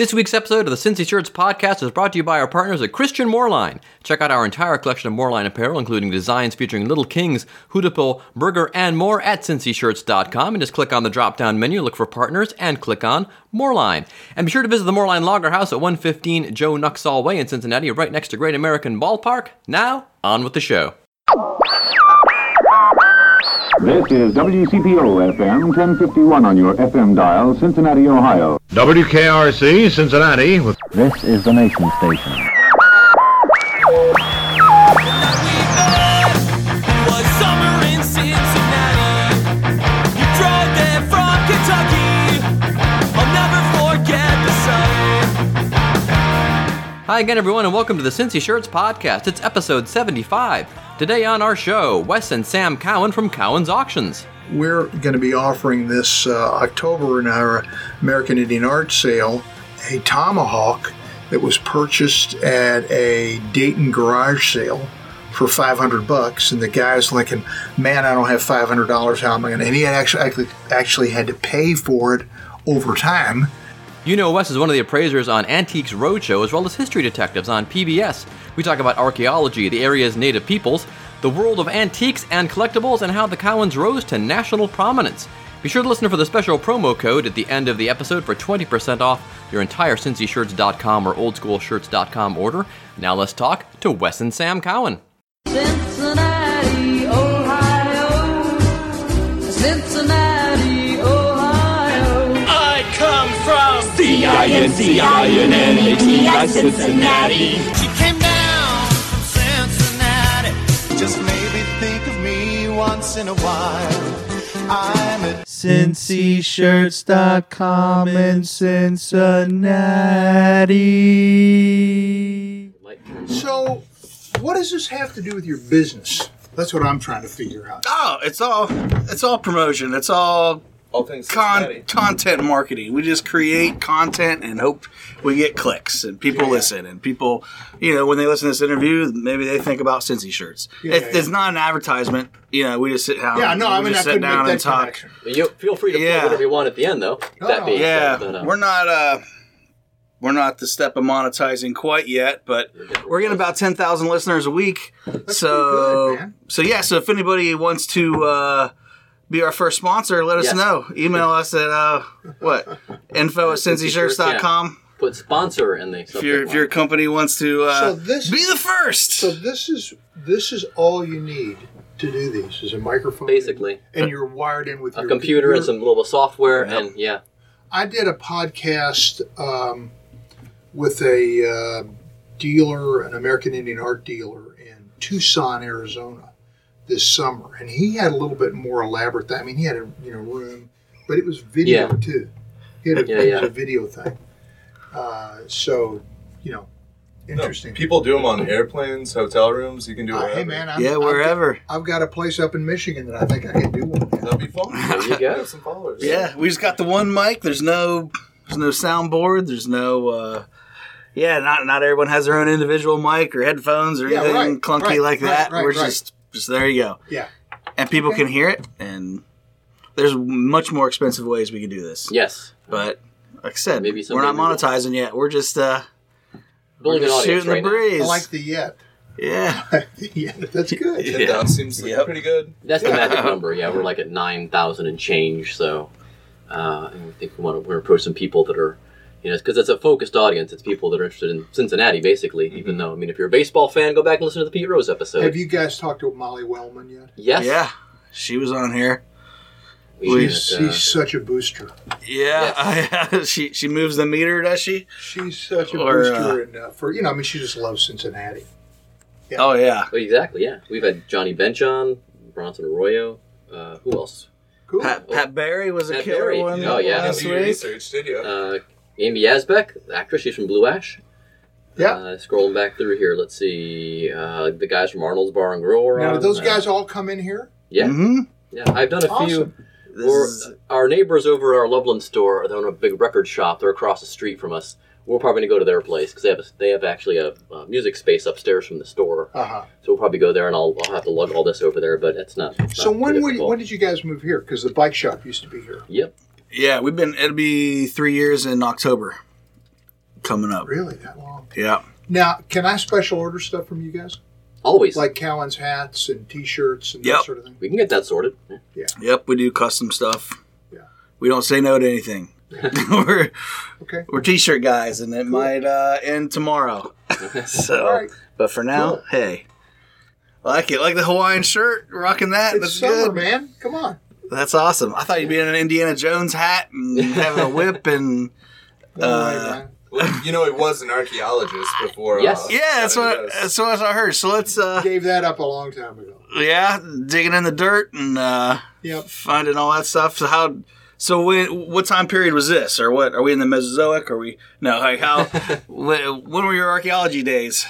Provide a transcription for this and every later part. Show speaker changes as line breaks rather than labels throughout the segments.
This week's episode of the Cincy Shirts podcast is brought to you by our partners at Christian Moerlein. Check out our entire collection of Moerlein apparel, including designs featuring Little Kings, Hudepohl, Burger, and more at cincyshirts.com. And just click on the drop down menu, look for partners, and click on Moerlein. And be sure to visit the Moerlein Lager House at 115 Joe Nuxhall Way in Cincinnati, right next to Great American Ballpark. Now, on with the show.
This is WCPO FM 1051 on your FM dial, Cincinnati, Ohio.
WKRC, Cincinnati. With
This is the nation station.
was summer in Cincinnati. You drove there from Kentucky. I'll never forget the sight.
Hi again, everyone, and welcome to the Cincy Shirts podcast. It's episode 75. Today on our show, Wes and Sam Cowan from Cowan's Auctions.
we're going to be offering this uh, October in our American Indian Art Sale a tomahawk that was purchased at a Dayton garage sale for 500 bucks and the guy's thinking man I don't have $500 how am I going to and he had actually, actually actually had to pay for it over time
You know Wes is one of the appraisers on Antiques Roadshow as well as History Detectives on PBS. We talk about archaeology, the area's native peoples, the world of antiques and collectibles, and how the Cowans rose to national prominence. Be sure to listen for the special promo code at the end of the episode for 20% off your entire CincyShirts.com or OldSchoolShirts.com order. Now let's talk to Wes and Sam Cowan.
Cincinnati, Ohio. Cincinnati, Ohio.
I come from
C-I-N-C-I-N-N-A-T-I, Cincinnati.
Once in a while. I'm a
cincyshirts.com in Cincinnati.
so what does this have to do with your business that's what I'm trying to figure out
Oh, it's all it's all promotion. It's all
All things
con- content marketing. We just create content and hope we get clicks and people
Yeah.
listen and people, you know, when they listen to this interview, maybe they think about Cincy shirts.
Yeah,
it,
yeah.
It's not an advertisement. You know, we just sit down.
yeah no I
we
mean I
just sit
couldn't
down
make
and
that
talk.
connection
You feel free to
Yeah.
plug whatever you want at the end, though.
No,
that being
Yeah,
said, but, uh,
we're not uh we're not the step of monetizing quite yet, but we're getting about ten thousand listeners a week. so
good, man.
so yeah, so if anybody wants to uh be our first sponsor, let us
Yes.
know. Email us at uh what? Info at cincyshirts.com.
put sponsor in the
If
subject
your if your company wants to uh
So this-
be the first.
So this is this is all you need to do these is a microphone,
Basically.
and you're wired in with
a
your
computer and some little software, and yeah.
I did a podcast um, with a uh, dealer, an American Indian art dealer in Tucson, Arizona, this summer, and he had a little bit more elaborate. Th- I mean, he had a you know room, but it was video
Yeah.
too. He had a,
Yeah,
it was
yeah.
a video thing. Uh, so you know,
No,
interesting.
people do them on airplanes, hotel rooms. You can do it
Uh, hey man, I'm,
yeah,
I've got-
wherever.
I've got a place up in Michigan that I think I can do one. in.
That'd be fun.
There you go.
Some followers.
Yeah, we just got the one mic. There's no there's no soundboard. There's no uh yeah, not not everyone has their own individual mic or headphones or
Yeah,
anything
right,
clunky
right,
like
right,
that.
right,
We're
right.
just just there you go.
Yeah.
And people
Okay.
can hear it and there's much more expensive ways we can do this.
Yes.
But like I said,
Maybe
we're not
someday we will.
monetizing yet. We're just uh
Building
we're just shooting
right
the
now.
breeze.
I like the yet.
yeah.
yeah, that's good.
Ten thousand seems like
Yep.
pretty good.
That's the magic number. Yeah, we're like at nine thousand and change. So, uh, and we think we want to we're gonna approach some people that are, you know, because it's a focused audience. It's people that are interested in Cincinnati, basically. Even though, I mean, if you're a baseball fan, go back and listen to the Pete Rose episode.
Have you guys talked to Molly Wellman yet?
Yes.
Yeah. She was on here.
She's,
uh,
she's such a booster.
Yeah. she she moves the meter, does she?
She's such a
Or,
booster, and uh, for you know, I mean, she just loves Cincinnati.
Oh yeah.
oh, exactly. Yeah. We've had Johnny Bench on, Bronson Arroyo. Uh, who else?
Cool.
Pat, Pat Barry was a
Pat
killer
Barry.
one.
Oh, yeah.
last
Do your
week.
research, did you?
Uh, Amy Yasbeck, the actress. She's from Blue Ash.
yeah.
Uh, scrolling back through here, let's see. Uh, the guys from Arnold's Bar and Grill are
now,
on.
did those
Uh,
guys all come in here?
yeah.
Mm-hmm.
Yeah. I've done a few.
Awesome.
This is-
our neighbors over at our Loveland store, they own a big record shop. They're across the street from us. We're probably gonna go to their place because they have a, they have actually a, uh music space upstairs from the store.
Uh huh.
So we'll probably go there, and I'll, I'll have to lug all this over there. But it's not. it's
So
not
when
too
were you,
difficult.
when did you guys move here? Because the bike shop used to be here.
Yep.
Yeah, we've been. It'll be three years in October. coming up.
Really, that long?
Yeah.
Now, can I special order stuff from you guys?
Always.
Like Cowan's hats and T-shirts and
Yep.
that sort of thing.
we can get that sorted. Yeah.
Yep, we do custom stuff.
Yeah.
We don't say no to anything. we're
Okay.
we're t-shirt guys, and it might uh, end tomorrow. so,
All right.
but for now,
Cool.
hey, like it, like the Hawaiian shirt, rocking that.
It's
That's
summer,
good.
man. Come on.
That's awesome. I thought you'd be in an Indiana Jones hat and having a whip and Uh.
Well, you know, he was an archaeologist before.
Yes.
uh,
yeah, that's
got into
what that's what I heard. So let's uh,
Gave that up a long time ago.
yeah, digging in the dirt and uh,
Yep.
finding all that stuff. So how? So when, what time period was this, or what? Are we in the Mesozoic? Are we no? Like how? when, when were your archaeology days?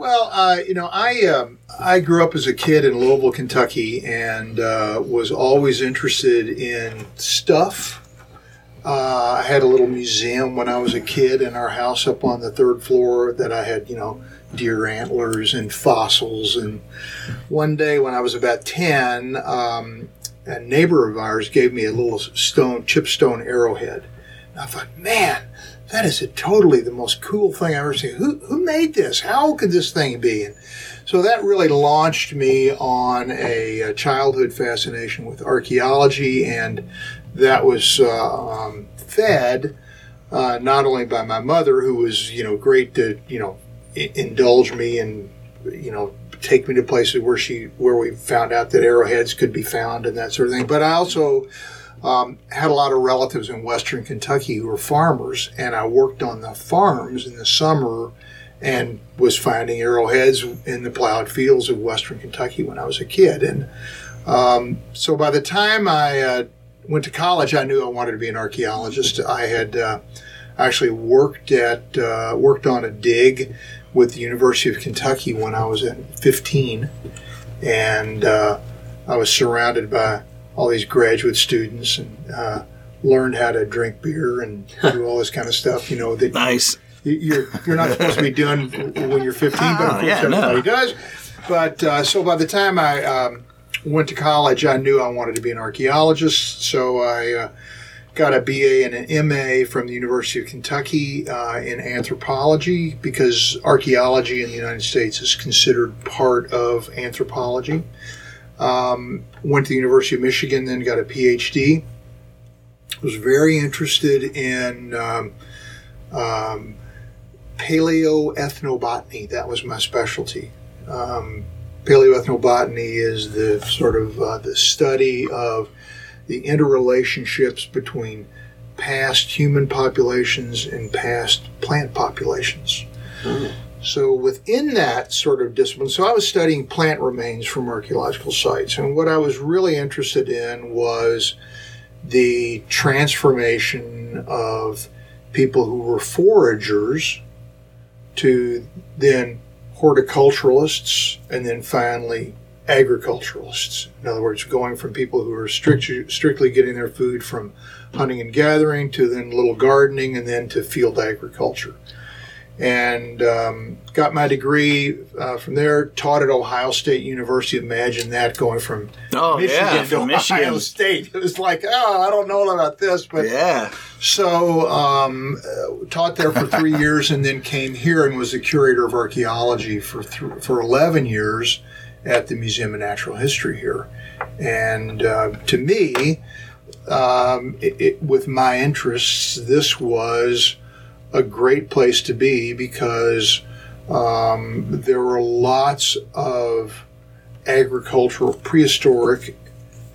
Well, uh, you know, I um, I grew up as a kid in Louisville, Kentucky, and uh, was always interested in stuff. Uh, I had a little museum when I was a kid in our house up on the third floor that I had, you know, deer antlers and fossils. And one day when I was about 10, um, a neighbor of ours gave me a little stone, chipstone arrowhead. And I thought, man, that is a totally the most cool thing I've ever seen. Who, who made this? How could this thing be? And so that really launched me on a, uh childhood fascination with archaeology, and that was uh, um, fed uh, not only by my mother, who was you know great to you know i- indulge me and you know take me to places where she where we found out that arrowheads could be found and that sort of thing. But I also um, had a lot of relatives in Western Kentucky who were farmers, and I worked on the farms in the summer and was finding arrowheads in the plowed fields of Western Kentucky when I was a kid. And um, so by the time I uh, went to college, I knew I wanted to be an archaeologist. I had uh, actually worked at uh, worked on a dig with the University of Kentucky when I was at 15, and uh, I was surrounded by all these graduate students and uh, learned how to drink beer and do all this kind of stuff. You know that
Nice.
you- you're you're not supposed to be doing when you're 15, but of
Ah,
course
yeah, no.
everybody does. But uh, so by the time I um, went to college, I knew I wanted to be an archaeologist. So I uh, got a BA and an MA from the University of Kentucky uh, in anthropology because archaeology in the United States is considered part of anthropology. Um, went to the University of Michigan, then got a PhD. Was very interested in um, um, paleoethnobotany. That was my specialty. Um, paleoethnobotany is the sort of uh, the study of the interrelationships between past human populations and past plant populations. So within that sort of discipline, so I was studying plant remains from archaeological sites, and what I was really interested in was the transformation of people who were foragers to then horticulturalists and then finally agriculturalists. In other words, going from people who are strict, strictly getting their food from hunting and gathering to then little gardening and then to field agriculture. And um, got my degree uh, from there, taught at Ohio State University. Imagine that going from
Oh
Michigan
yeah,
to
from
Ohio State. It was like, oh, I don't know about this, but
Yeah.
so um, uh, taught there for three years, and then came here and was the curator of archaeology for th- for eleven years at the Museum of Natural History here. And uh, to me, um, it, it, with my interests, this was a great place to be because um, there were lots of agricultural, prehistoric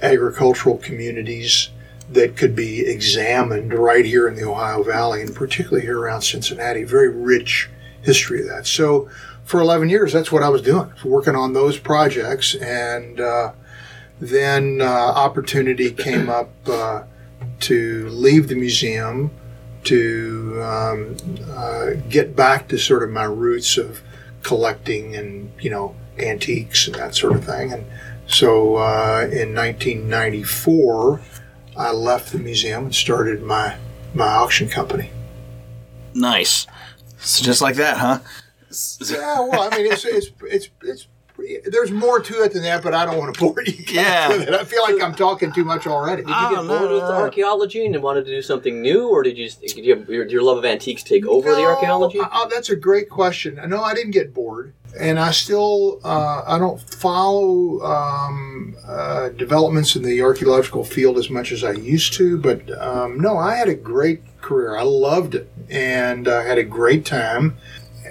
agricultural communities that could be examined right here in the Ohio Valley, and particularly here around Cincinnati. Very rich history of that. So, for 11 years, that's what I was doing, working on those projects. And uh, then uh, opportunity came up uh, to leave the museum to um, uh, get back to sort of my roots of collecting and, you know, antiques and that sort of thing. And so uh, in 1994, I left the museum and started my, my auction company.
Nice. So just like that, huh?
Yeah, well, I mean, it's it's it's it's there's more to it than that, but I don't want to bore you guys
Yeah.
with it. I feel like I'm talking too much already.
Did you get
Oh, no,
bored with
no, no.
archaeology and wanted to do something new, or did you did, you, did your love of antiques take over the archaeology?
uh, that's a great question. No, I didn't get bored, and I still uh, I don't follow um, uh, developments in the archaeological field as much as I used to. But um, no, I had a great career. I loved it, and uh, had a great time.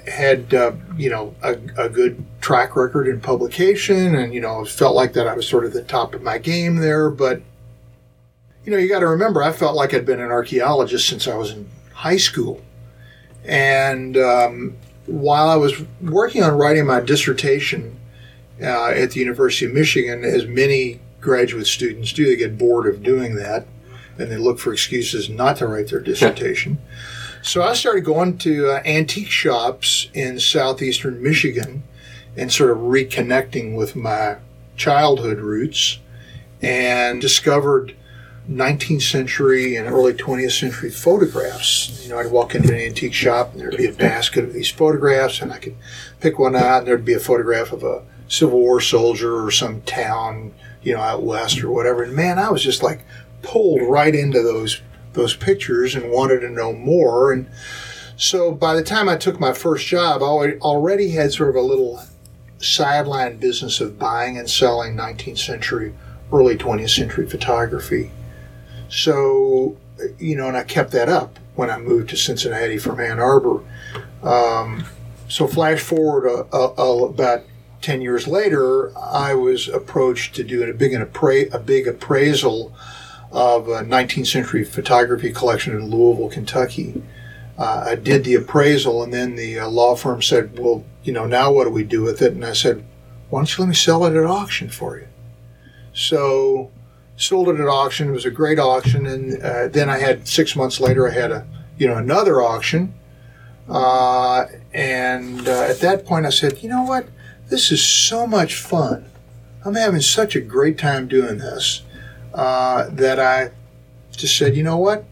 Had uh, you know a, a good track record in publication, and you know felt like that I was sort of the top of my game there. But you know you got to remember, I felt like I'd been an archaeologist since I was in high school. And um, while I was working on writing my dissertation uh, at the University of Michigan, as many graduate students do, they get bored of doing that and they look for excuses not to write their dissertation. So I started going to uh, antique shops in southeastern Michigan and sort of reconnecting with my childhood roots and discovered 19th century and early 20th century photographs. You know, I'd walk into an antique shop and there'd be a basket of these photographs, and I could pick one out, and there'd be a photograph of a Civil War soldier or some town, you know, out west or whatever. And man, I was just like pulled right into those those pictures and wanted to know more. And so by the time I took my first job, I already- had sort of a little sideline business of buying and selling 19th century, early 20th century photography. So, you know, and I kept that up when I moved to Cincinnati from Ann Arbor. Um, so, flash forward a, a, a, about 10 years later, I was approached to do a big, an appra- a big appraisal of a 19th century photography collection in Louisville, Kentucky. Uh, I did the appraisal, and then the uh, law firm said, Well, you know, now what do we do with it? And I said, Why don't you let me sell it at auction for you? So, sold it at auction. It was a great auction, and uh, then I had six months later, I had a you know another auction, uh, and uh, at that point, I said, you know what, this is so much fun. I'm having such a great time doing this uh, that I just said, you know what,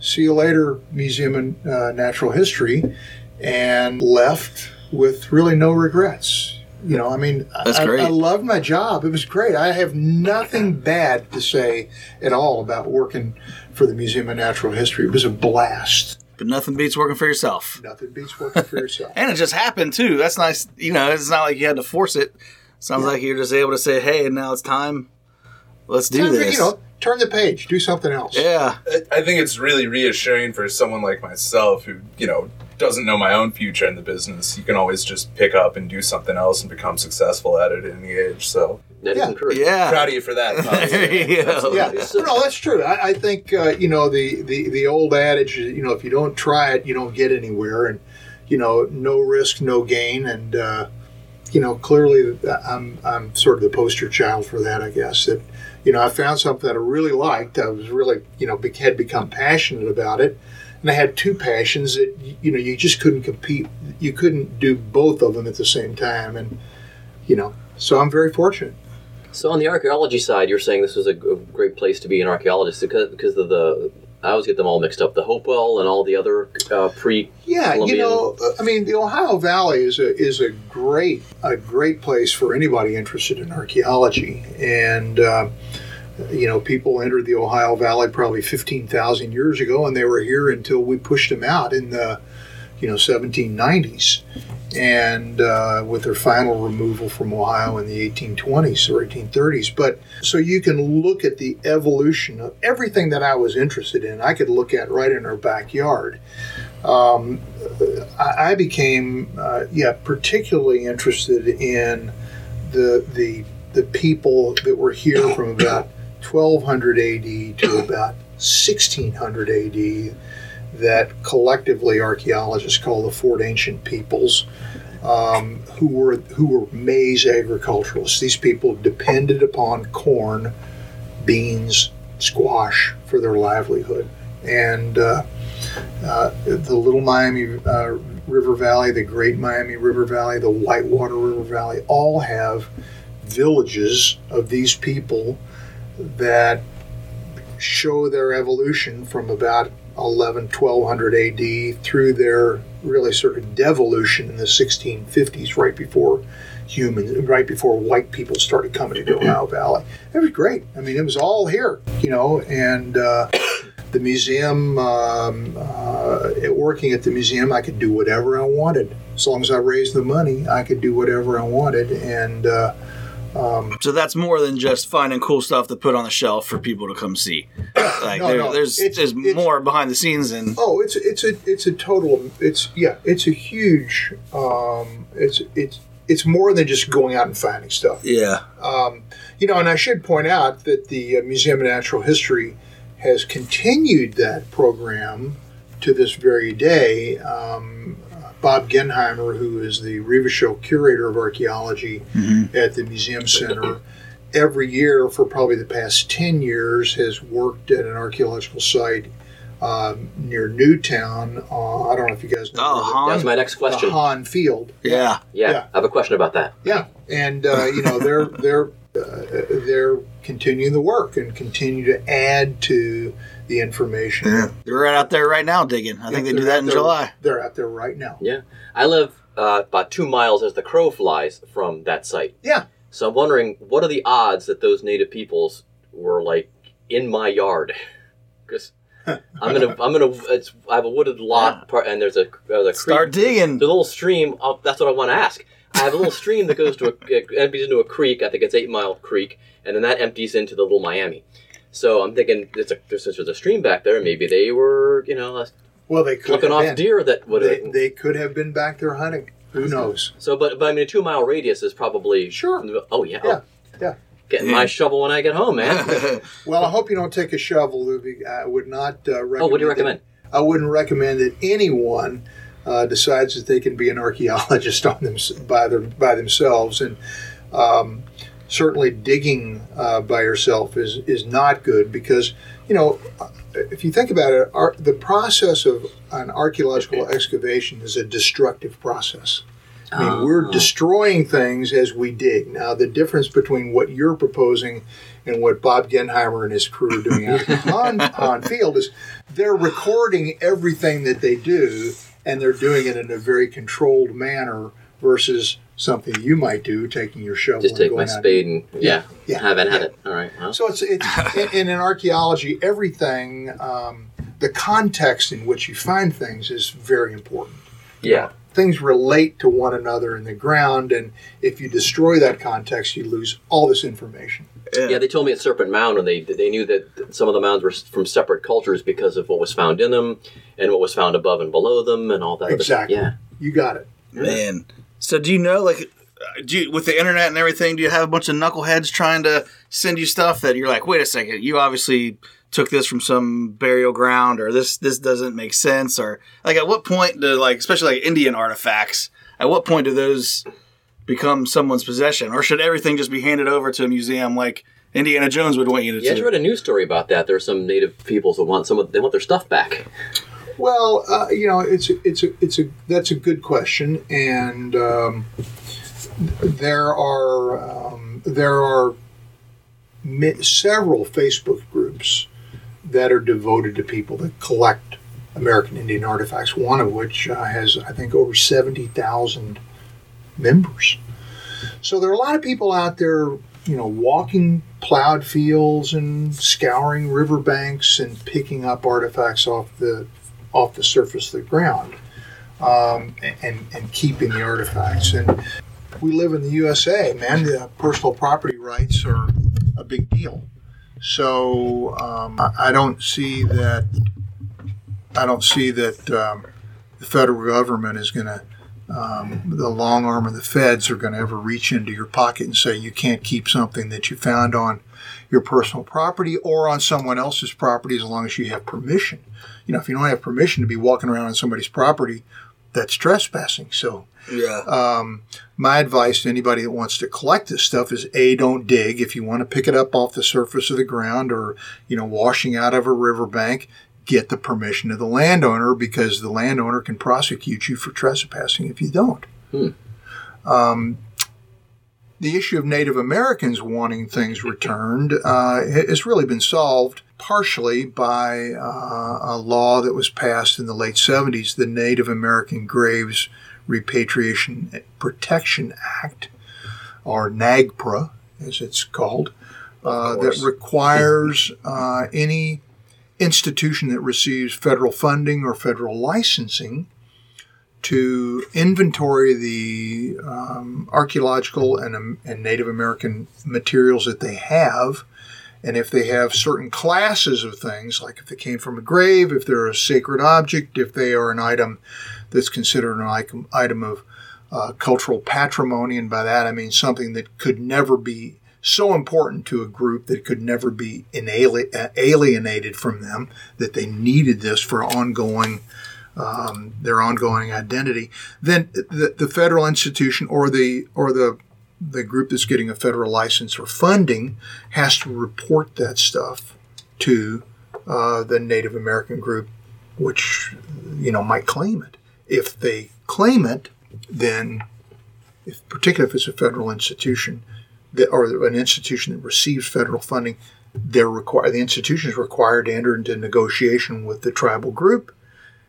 see you later, Museum of uh, Natural History, and left with really no regrets. You know, I mean, I. I loved my job. It was great. I have nothing bad to say at all about working for the Museum of Natural History. It was a blast.
But nothing beats working for yourself.
Nothing beats working for yourself.
And it just happened too. That's nice. You know, it's not like you had to force it. Sounds like you're just able to say, "Hey, now it's time. Let's do
Time for,
this."
you know, turn the page, do something else.
yeah,
I- I think it's really reassuring for someone like myself who, you know, doesn't know my own future in the business. You can always just pick up and do something else and become successful at it at any age. So
That is
Yeah.
encouraging.
yeah.
proud of you for that. Thomas.
There you go.
Yeah, no, that's true. I, I think uh, you know the, the the old adage. You know, if you don't try it, you don't get anywhere, and you know, no risk, no gain, and uh, you know, clearly, I'm I'm sort of the poster child for that. I guess that you know, I found something that I really liked. I was really you know had become passionate about it, and I had two passions that you know you just couldn't compete. You couldn't do both of them at the same time, and you know, so I'm very fortunate.
So on the archaeology side, you're saying this was a, g- a great place to be an archaeologist because because of the I always get them all mixed up. The Hopewell and all the other uh, pre.
Yeah, you know, I mean, the Ohio Valley is a is a great a great place for anybody interested in archaeology, and uh, you know, people entered the Ohio Valley probably fifteen thousand years ago, and they were here until we pushed them out in the you know 1790s, and uh, with their final removal from Ohio in the 1820s or 1830s. But so you can look at the evolution of everything that I was interested in. I could look at right in our backyard. Um, I I became, uh, yeah, particularly interested in the the the people that were here from about 1200 AD to about 1600 AD that collectively archaeologists call the Fort Ancient Peoples, um, who were who were maize agriculturalists. These people depended upon corn, beans, squash for their livelihood, and uh, uh, the Little Miami uh, River Valley, the Great Miami River Valley, the Whitewater River Valley, all have villages of these people that show their evolution from about 11 1200 AD through their really sort of devolution in the 1650s, right before humans, right before white people started coming to the Ohio Valley. It was great. I mean, it was all here, you know, and uh, the museum, um, uh, working at the museum, I could do whatever I wanted. As long as I raised the money, I could do whatever I wanted. And uh,
So that's more than just finding cool stuff to put on the shelf for people to come see. Like
No,
there,
no,
there's
it's-
there's
it's-
more behind the scenes and
Oh, it's it's a it's a total it's yeah it's a huge um, it's it's it's more than just going out and finding stuff.
yeah.
Um, you know, and I should point out that the uh, Museum of Natural History has continued that program to this very day. Um, Bob Genheimer, who is the Rieveschl Curator of Archaeology at the Museum Center, every year for probably the past 10 years has worked at an archaeological site um, near Newtown. Uh, I don't know if you guys know
Oh,
where the-
Hahn.
That's my next
the
question.
Hahn Field.
Yeah.
Yeah,
Yeah.
I have a question about that.
Yeah, and uh, you know they're they're uh, they're continuing the work and continue to add to the information.
Yeah. They're right out there right now digging. I think they do that in
there-
July.
They're out there right now.
Yeah, I live uh, about two miles as the crow flies from that site.
Yeah,
So I'm wondering, what are the odds that those native peoples were like in my yard? Because I'm gonna, I'm gonna, it's, I have a wooded lot, part, and there's a, there's a
Start
creek,
digging.
the little stream. Oh, that's what I want to ask. I have a little stream that goes to a, empties into a creek. I think it's Eight Mile Creek, and then that empties into the Little Miami. So I'm thinking, it's a, there's, there's a stream back there. Maybe they were, you know,
well they could
flipping
have
off
been.
deer that would.
They, they could have been back there hunting. Who knows?
So, but, but I mean, a two mile radius is probably
Sure.
Oh yeah,
Yeah,
Oh,
yeah.
getting my shovel when I get home, man.
Well, I hope you don't take a shovel. Luby. I would not uh, recommend.
oh, what do you
that-
recommend?
I wouldn't recommend that anyone uh, decides that they can be an archaeologist on them by their, by themselves, and um, certainly digging uh, by yourself is is not good because you know if you think about it, our, the process of an archaeological excavation is a destructive process. I mean, we're destroying things as we dig. Now, the difference between what you're proposing and what Bob Genheimer and his crew are doing on, Hahn Field is they're recording everything that they do, and they're doing it in a very controlled manner versus something you might do, taking your shovel
Just
and
take my
going out
spade and yeah,
Yeah.
haven't had
Yeah.
it. All right. Well,
so it's it's in, in archaeology, everything, um, the context in which you find things is very important.
yeah.
Things relate to one another in the ground, and if you destroy that context, you lose all this information.
Yeah, they told me at Serpent Mound, and they they knew that some of the mounds were from separate cultures because of what was found in them and what was found above and below them and all that. other-
Exactly.
Yeah.
You got it.
Man. So do you know like do you, with the internet and everything, do you have a bunch of knuckleheads trying to send you stuff that you're like, wait a second, you obviously took this from some burial ground, or this this doesn't make sense, or like at what point do like especially like Indian artifacts, at what point do those become someone's possession, or should everything just be handed over to a museum like Indiana Jones would want you to?
Yeah, I just read a news story about that. There are some native peoples that want some of they want their stuff back.
Well, uh, you know, it's it's a, it's a that's a good question, and um, there are um, there are mi- several Facebook groups that are devoted to people that collect American Indian artifacts. One of which uh, has, I think, over seventy thousand members. So there are a lot of people out there, you know, walking plowed fields and scouring riverbanks and picking up artifacts off the off the surface of the ground um, and and keeping the artifacts. And we live in the USA, man. The personal property rights are a big deal. So um, I- don't see that. I don't see that um, the federal government is going to. Um, the long arm of the feds are going to ever reach into your pocket and say you can't keep something that you found on your personal property or on someone else's property as long as you have permission. You know, if you don't have permission to be walking around on somebody's property, that's trespassing. So,
yeah.
um, my advice to anybody that wants to collect this stuff is a don't dig. If you want to pick it up off the surface of the ground or you know washing out of a riverbank, get the permission of the landowner because the landowner can prosecute you for trespassing if you don't. Hmm. Um, the issue of Native Americans wanting things returned uh, has really been solved partially by uh, a law that was passed in the late 70s, the Native American Graves Repatriation Protection Act, or NAGPRA, as it's called, uh, that requires uh, any institution that receives federal funding or federal licensing to inventory the um, archaeological and, um, and Native American materials that they have. And if they have certain classes of things, like if they came from a grave, if they're a sacred object, if they are an item that's considered an item, of uh, cultural patrimony, and by that I mean something that could never be so important to a group that could never be inali- uh, alienated from them, that they needed this for ongoing um, their ongoing identity, then the, the federal institution or the or the the group that's getting a federal license or funding has to report that stuff to uh, the Native American group, which you know might claim it. If they claim it, then, if, particularly if it's a federal institution, that, or an institution that receives federal funding, they're required. The institution is required to enter into negotiation with the tribal group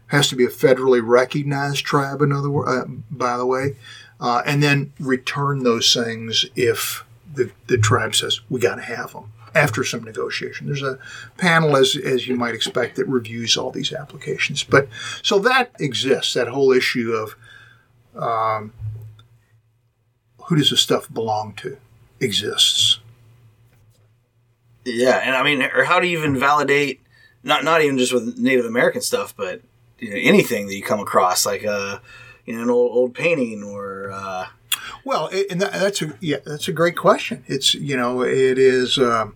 has to be a federally recognized tribe. In other words, uh, by the way, uh, and then return those things if the, the tribe says we got to have them after some negotiation. There's a panel, as as you might expect, that reviews all these applications. But so that exists. That whole issue of um, who does the stuff belong to exists.
Yeah, and I mean, or how do you even validate? Not not even just with Native American stuff, but you know, anything that you come across, like a you know an old old painting or. Uh,
Well, it, and that, that's a yeah, that's a great question. It's you know it is um,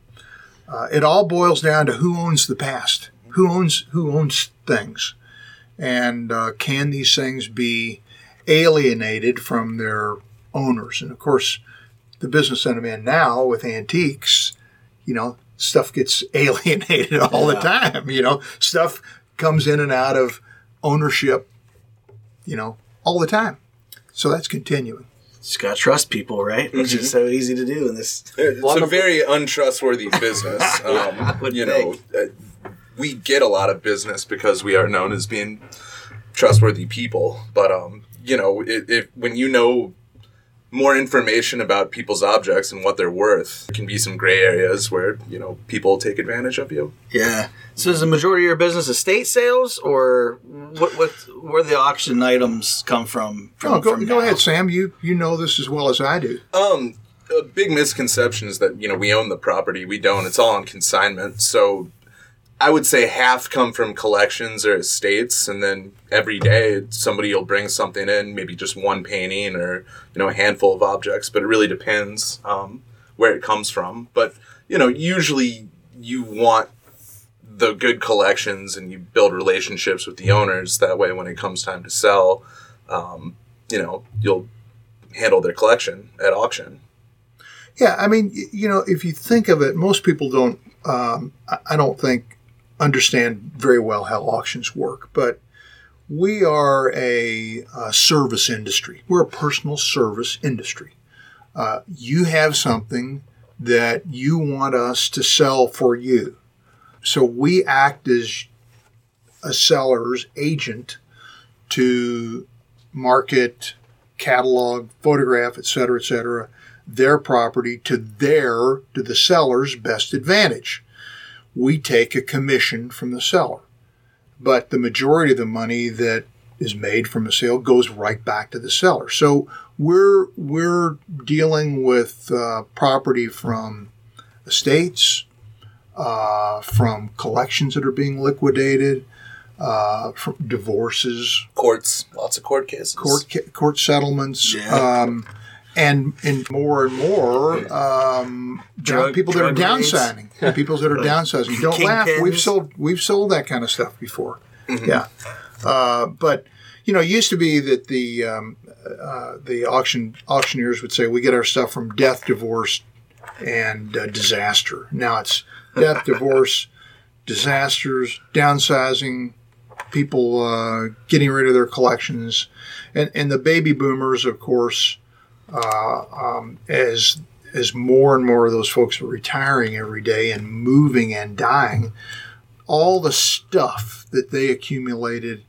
uh, it all boils down to who owns the past, who owns who owns things, and uh, can these things be alienated from their owners? And of course, the business that I'm in now with antiques, you know, stuff gets alienated all the time. You know, stuff comes in and out of ownership, you know, all the time. So that's continuing.
just gotta trust people, right? Which is so easy to do in this.
It's a very untrustworthy business. Um, you know, uh, we get a lot of business because we are known as being trustworthy people. But um, you know, it, it, when you know more information about people's objects and what they're worth, there can be some gray areas where you know people take advantage of you.
Yeah. So is the majority of your business estate sales, or what? What? Where the auction items come from? from
Oh, go,
from
go ahead, Sam. You you know this as well as I do.
Um, a big misconception is that you know we own the property. We don't. It's all on consignment. So I would say half come from collections or estates, and then every day somebody will bring something in, maybe just one painting or you know a handful of objects. But it really depends um, where it comes from. But you know, usually you want the good collections and you build relationships with the owners. That way, when it comes time to sell, um, you know, you'll handle their collection at auction.
Yeah, I mean, you know, if you think of it, most people don't. Um, I- I don't think understand very well how auctions work, but we are a, uh service industry. We're a personal service industry. Uh, you have something that you want us to sell for you, so we act as a seller's agent to market, catalog, photograph, et cetera, et cetera, their property to their, to the seller's best advantage. We take a commission from the seller, but the majority of the money that is made from a sale goes right back to the seller. So we're we're dealing with uh, property from estates, uh, from collections that are being liquidated, uh, from divorces,
Courts, lots of court cases.
court ca- court settlements,
Yeah.
um, and and more and more um,
Drug-
people that are downsizing, people that are downsizing. Don't laugh. We've sold we've sold that kind of stuff before. Yeah, uh, but you know, it used to be that the um, uh, the auction auctioneers would say we get our stuff from death, divorce, and uh, disaster. Now it's death, divorce, disasters, downsizing, people uh, getting rid of their collections, and and the baby boomers, of course, uh, um, as as more and more of those folks are retiring every day and moving and dying, all the stuff that they accumulated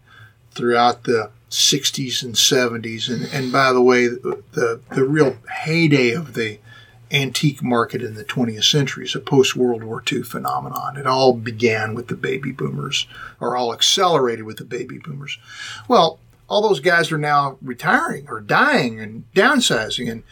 throughout the 60s and 70s, and, and by the way, the, the, real heyday of the antique market in the 20th century is a post World War II phenomenon. It all began with the baby boomers, or all accelerated with the baby boomers. Well, all those guys are now retiring or dying and downsizing, and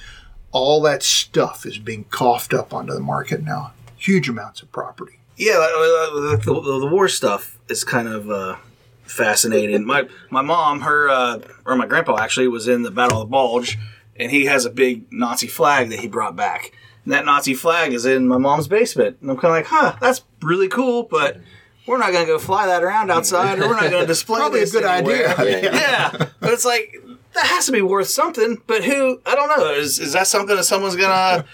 all that stuff is being coughed up onto the market now. Huge amounts of property.
Yeah, the, the, the war stuff is kind of uh, fascinating. My my mom, her uh, or my grandpa actually was in the Battle of the Bulge, and he has a big Nazi flag that he brought back. And that Nazi flag is in my mom's basement, and I'm kind of like, huh, that's really cool, but. We're not going to go fly that around outside, or we're not going to display
Probably a good
anywhere.
idea.
yeah, but it's like that has to be worth something. But who? I don't know. Is is that something that someone's gonna?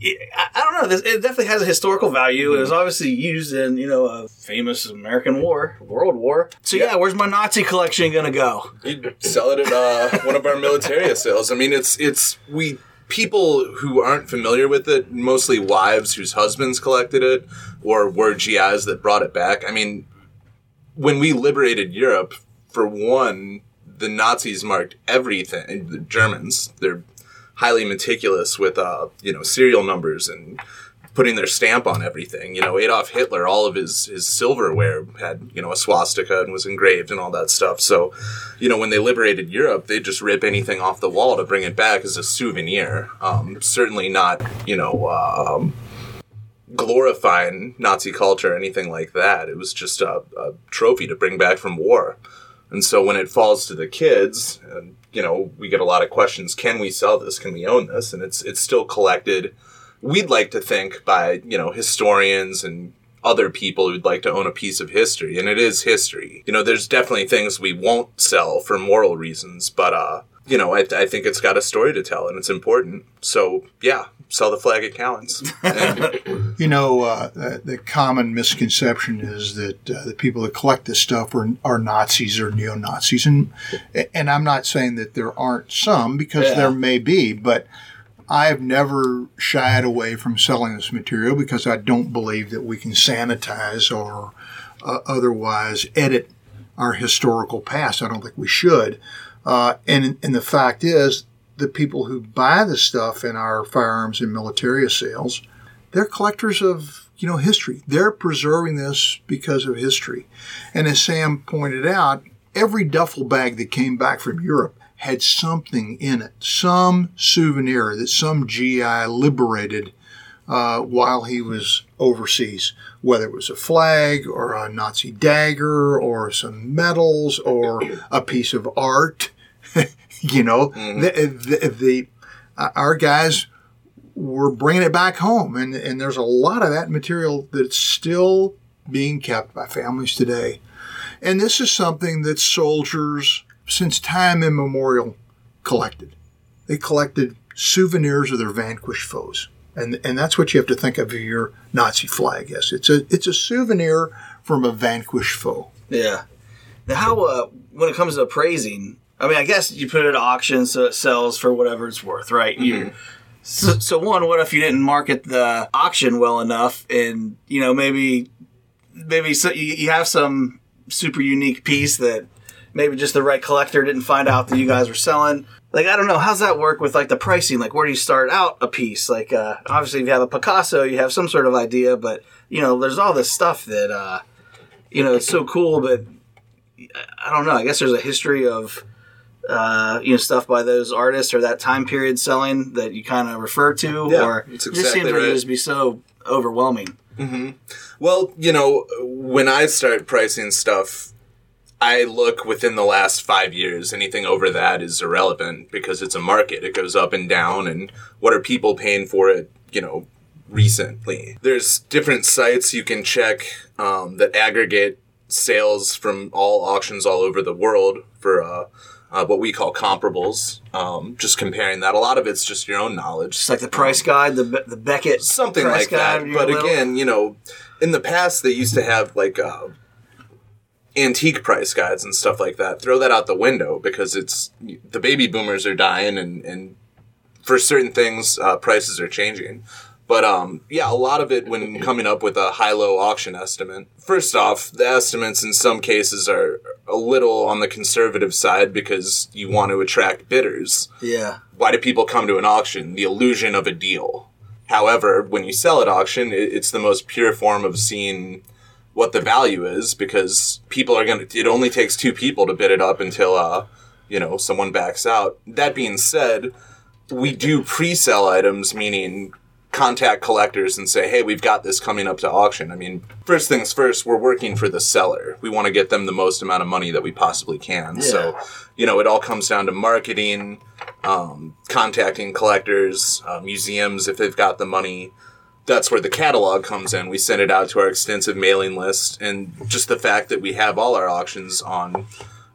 I I don't know. This- It definitely has a historical value. It was obviously used in you know a famous American war, World War. So yeah, where's my Nazi collection gonna go?
You'd sell it at uh, one of our military sales. I mean, it's it's we people who aren't familiar with it, mostly wives whose husbands collected it or were GIs that brought it back. I mean, when we liberated Europe, for one, the Nazis marked everything. The Germans, they're highly meticulous with uh, you know serial numbers and putting their stamp on everything. You know, Adolf Hitler, all of his his silverware had you know a swastika and was engraved and all that stuff. So, you know, when they liberated Europe, they just rip anything off the wall to bring it back as a souvenir. Um, certainly not, you know. Um, glorifying Nazi culture or anything like that. It was just a, a trophy to bring back from war. And so when it falls to the kids, and you know, we get a lot of questions: Can we sell this? Can we own this? And it's it's still collected. We'd like to think by you know historians and other people who'd like to own a piece of history, and it is history. You know, there's definitely things we won't sell for moral reasons, but uh, you know, I, I think it's got a story to tell, and it's important. So yeah, sell the flag at Cowan's. And,
You know, uh, the, the common misconception is that uh, the people that collect this stuff are, are Nazis or neo Nazis, and and I'm not saying that there aren't some because
Yeah.
there may be, but I've never shied away from selling this material because I don't believe that we can sanitize or uh, otherwise edit our historical past. I don't think we should. Uh, and and the fact is, the people who buy the stuff in our firearms and military sales they're collectors of you know history. They're preserving this because of history. And as Sam pointed out, every duffel bag that came back from Europe had something in it, some souvenir that some GI liberated uh, while he was overseas, whether it was a flag or a Nazi dagger or some medals or a piece of art. you know, the, the, the uh, our guys we're bringing it back home, and and there's a lot of that material that's still being kept by families today, and this is something that soldiers since time immemorial collected. They collected souvenirs of their vanquished foes, and and that's what you have to think of your Nazi flag. Yes, it's a it's a souvenir from a vanquished foe.
Yeah. Now, how uh, when it comes to appraising, I mean, I guess you put it at auction so it sells for whatever it's worth, right? You. So, so one, what if you didn't market the auction well enough, and you know maybe maybe so you, you have some super unique piece that maybe just the right collector didn't find out that you guys were selling. Like I don't know, how's that work with like the pricing? Like where do you start out a piece? Like uh, obviously if you have a Picasso, you have some sort of idea, but you know there's all this stuff that uh, you know it's so cool, but I don't know. I guess there's a history of uh, you know stuff by those artists or that time period selling that you kind of refer to,
Yeah,
or
it's
it just
exactly
seems like it
right.
would be so overwhelming.
Well, you know, when I start pricing stuff, I look within the last five years. Anything over that is irrelevant because it's a market. It goes up and down, and what are people paying for it, you know, recently? There's different sites you can check um, that aggregate sales from all auctions all over the world for uh, uh, what we call comparables. Um, just comparing that. A lot of it's just your own knowledge.
It's like the price guide, the Be- the Beckett
something like that. But
little-
again, you know, in the past they used to have like uh, antique price guides and stuff like that. Throw that out the window because it's the baby boomers are dying and and for certain things, uh, prices are changing. But um, yeah, a lot of it when coming up with a high-low auction estimate. First off, the estimates in some cases are a little on the conservative side because you want to attract bidders.
Yeah.
Why do people come to an auction? The illusion of a deal. However, when you sell at auction, it's the most pure form of seeing what the value is because people are going to, it only takes two people to bid it up until, uh, you know, someone backs out. That being said, we do pre-sell items, meaning contact collectors and say, hey, we've got this coming up to auction. I mean, first things first, we're working for the seller. We want to get them the most amount of money that we possibly can. So, you know, it all comes down to marketing, um, contacting collectors, uh, museums if they've got the money. That's where the catalog comes in. We send it out to our extensive mailing list, and just the fact that we have all our auctions on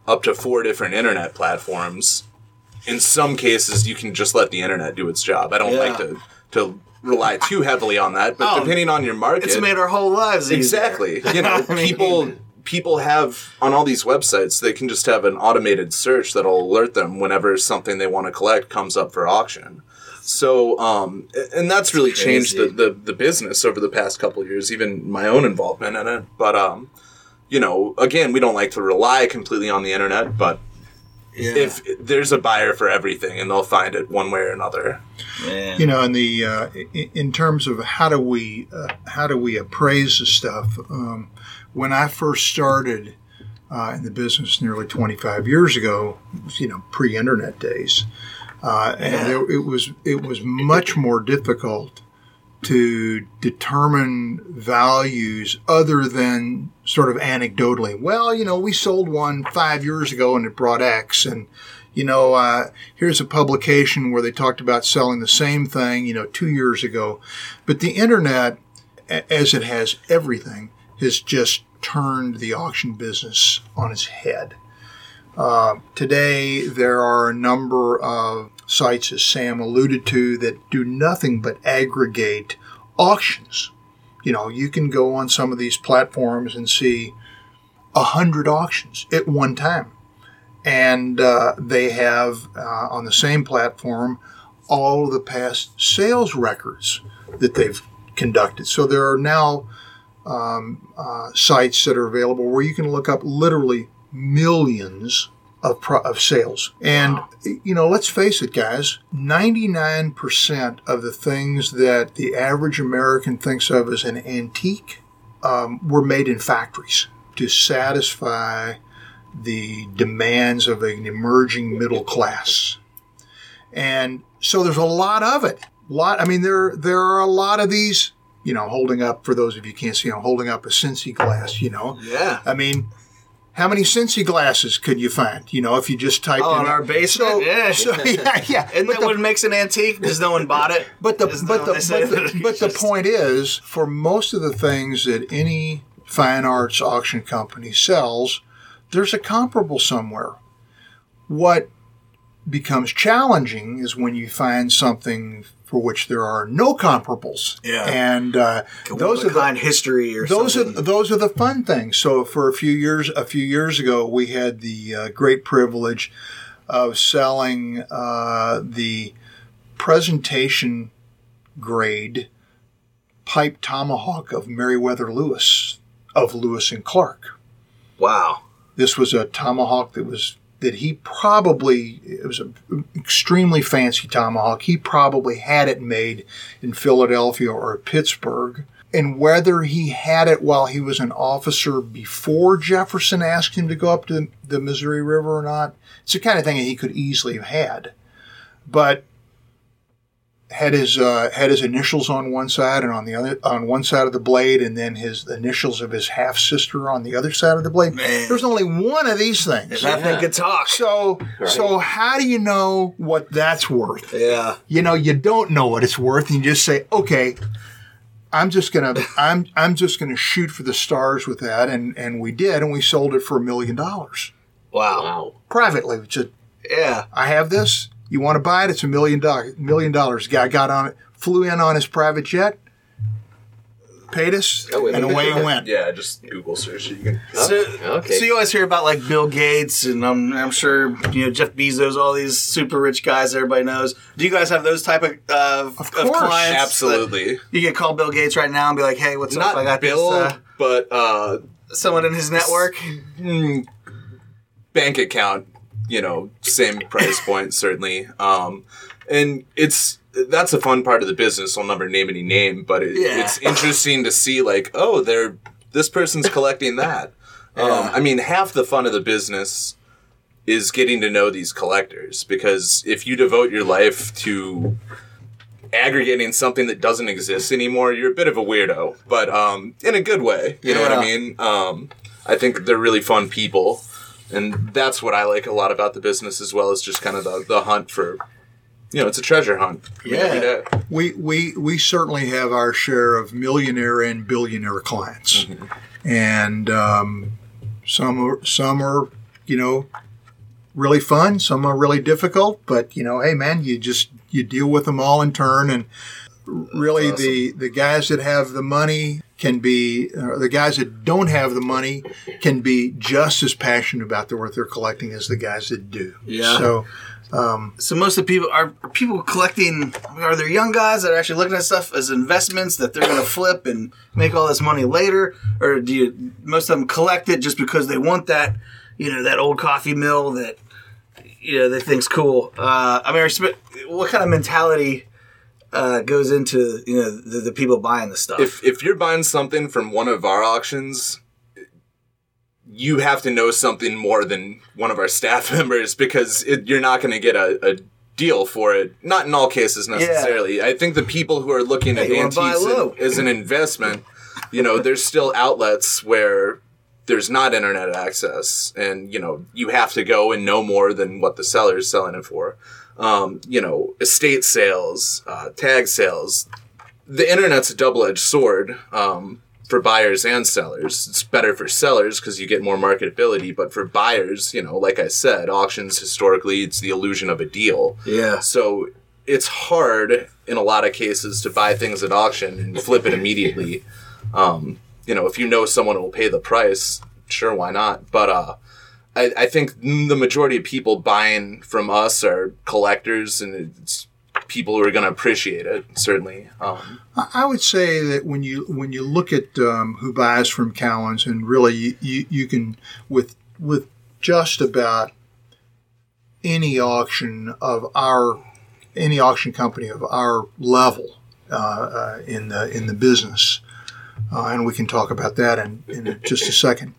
up to four different internet platforms. In some cases, you can just let the internet do its job. I don't
Yeah.
like to to rely too heavily on that, but
Oh,
depending on your market,
It's made our whole lives easier.
Exactly. You know, people people have on all these websites, they can just have an automated search that'll alert them whenever something they want to collect comes up for auction. So, um, and that's really changed the, the, the business over the past couple of years, even my own involvement in it. But, um, you know, again, we don't like to rely completely on the internet, but
Yeah.
if there's a buyer for everything and they'll find it one way or another.
Man.
you know in the uh, in, in terms of how do we uh, how do we appraise the stuff um, when i first started uh, in the business nearly 25 years ago you know pre-internet days uh, and there, it was it was much more difficult to determine values other than sort of anecdotally. Well, you know, we sold one five years ago and it brought X, and you know, uh, here's a publication where they talked about selling the same thing, you know, two years ago. But the internet, as it has everything, has just turned the auction business on its head. Uh, today, there are a number of sites, as Sam alluded to, that do nothing but aggregate auctions. You know, you can go on some of these platforms and see a hundred auctions at one time, and uh, they have uh, on the same platform all of the past sales records that they've conducted. So there are now um, uh, sites that are available where you can look up literally millions of, pro- of sales. And, you know, let's face it, guys 99% of the things that the average American thinks of as an antique um, were made in factories to satisfy the demands of an emerging middle class. And so there's a lot of it. Lot, I mean, there there are a lot of these. You know, holding up for those of you who can't see, I'm holding up a Cincy glass. You know,
Yeah.
I mean, how many Cincy glasses could you find? You know, if you just typed
Oh,
in
in our basement?
So,
Yeah.
so yeah, yeah.
Isn't
But
that
the-
what makes an antique? Because no one bought it.
but the but the
what they say?
but the, but the point is, for most of the things that any fine arts auction company sells, there's a comparable somewhere. What becomes challenging is when you find something for which there are no comparables.
Yeah.
and uh, those are the
history or
those
something.
are those are the fun things. So for a few years, a few years ago, we had the uh, great privilege of selling uh, the presentation grade pipe tomahawk of Meriwether Lewis of Lewis and Clark.
wow.
This was a tomahawk that was that he probably it was an extremely fancy tomahawk. He probably had it made in Philadelphia or Pittsburgh. And whether he had it while he was an officer before Jefferson asked him to go up to the Missouri River or not, it's the kind of thing that he could easily have had. But had his uh, had his initials on one side and on the other on one side of the blade, and then his initials of his half sister on the other side of the blade.
Man.
There's only one of these things.
That thing could talk.
So so how do you know what that's worth?
Yeah.
You know, you don't know what it's worth, and you just say, okay. I'm just gonna I'm I'm just gonna shoot for the stars with that, and and we did, and we sold it for a million dollars
Wow.
privately. We just
Yeah.
I have this. You want to buy it? It's a million dollars. Million dollars. Guy got on it, flew in on his private jet. paid us,
Oh,
and away it went.
Yeah, just Google search. You can.
So,
okay.
so you always hear about like Bill Gates and I'm, I'm sure you know Jeff Bezos, all these super rich guys everybody knows. Do you guys have those type of uh, of,
course.
clients?
Absolutely.
You can call Bill Gates right now and be like, "Hey, what's
Not
up? I got
Bill,
this." Uh,
but uh,
someone in his network.
mm, bank account, you know, same price point certainly. Um, and it's that's a fun part of the business. I'll never name any name, but it,
Yeah.
it's interesting to see like, oh, they're this person's collecting that. Um, I mean, half the fun of the business is getting to know these collectors because if you devote your life to aggregating something that doesn't exist anymore, you're a bit of a weirdo, but um, in a good way. You know what I mean? Um, I think they're really fun people, and that's what I like a lot about the business as well as just kind of the, the hunt for, you know, it's a treasure hunt. I mean, every
Yeah.
We, we, we certainly have our share of millionaire and billionaire clients. And um, some, are, some are, you know, really fun. Some are really difficult. But, you know, hey, man, you just you deal with them all in turn. And really, the, the guys that have the money can be, uh, the guys that don't have the money can be just as passionate about the what they're collecting as the guys that do.
Yeah.
So,
So most of the people are, are people collecting. Are there young guys that are actually looking at stuff as investments that they're going to flip and make all this money later, or do you most of them collect it just because they want that, you know, that old coffee mill that you know they think's cool? Uh, I mean, what kind of mentality uh, goes into you know the, the people buying the stuff?
If if you're buying something from one of our auctions, you have to know something more than one of our staff members because it, you're not going to get a, a deal for it. Not in all cases necessarily. I think the people who are looking at antiques
low.
as an investment, you know, there's still outlets where there's not internet access, and you know you have to go and know more than what the seller is selling it for. Um, you know, estate sales, uh, tag sales, the internet's a double-edged sword um, for buyers and sellers. It's better for sellers because you get more marketability, but for buyers, you know, like I said, auctions historically it's the illusion of a deal.
yeah,
So it's hard in a lot of cases to buy things at auction and flip it immediately. Um, you know, if you know someone will pay the price, sure, why not? But uh, I, I think the majority of people buying from us are collectors, and it's people who are going to appreciate it. Certainly, um,
I would say that when you when you look at um, who buys from Cowan's, and really you, you, you can with with just about any auction of our any auction company of our level uh, uh, in the in the business, uh, and we can talk about that in, in just a second.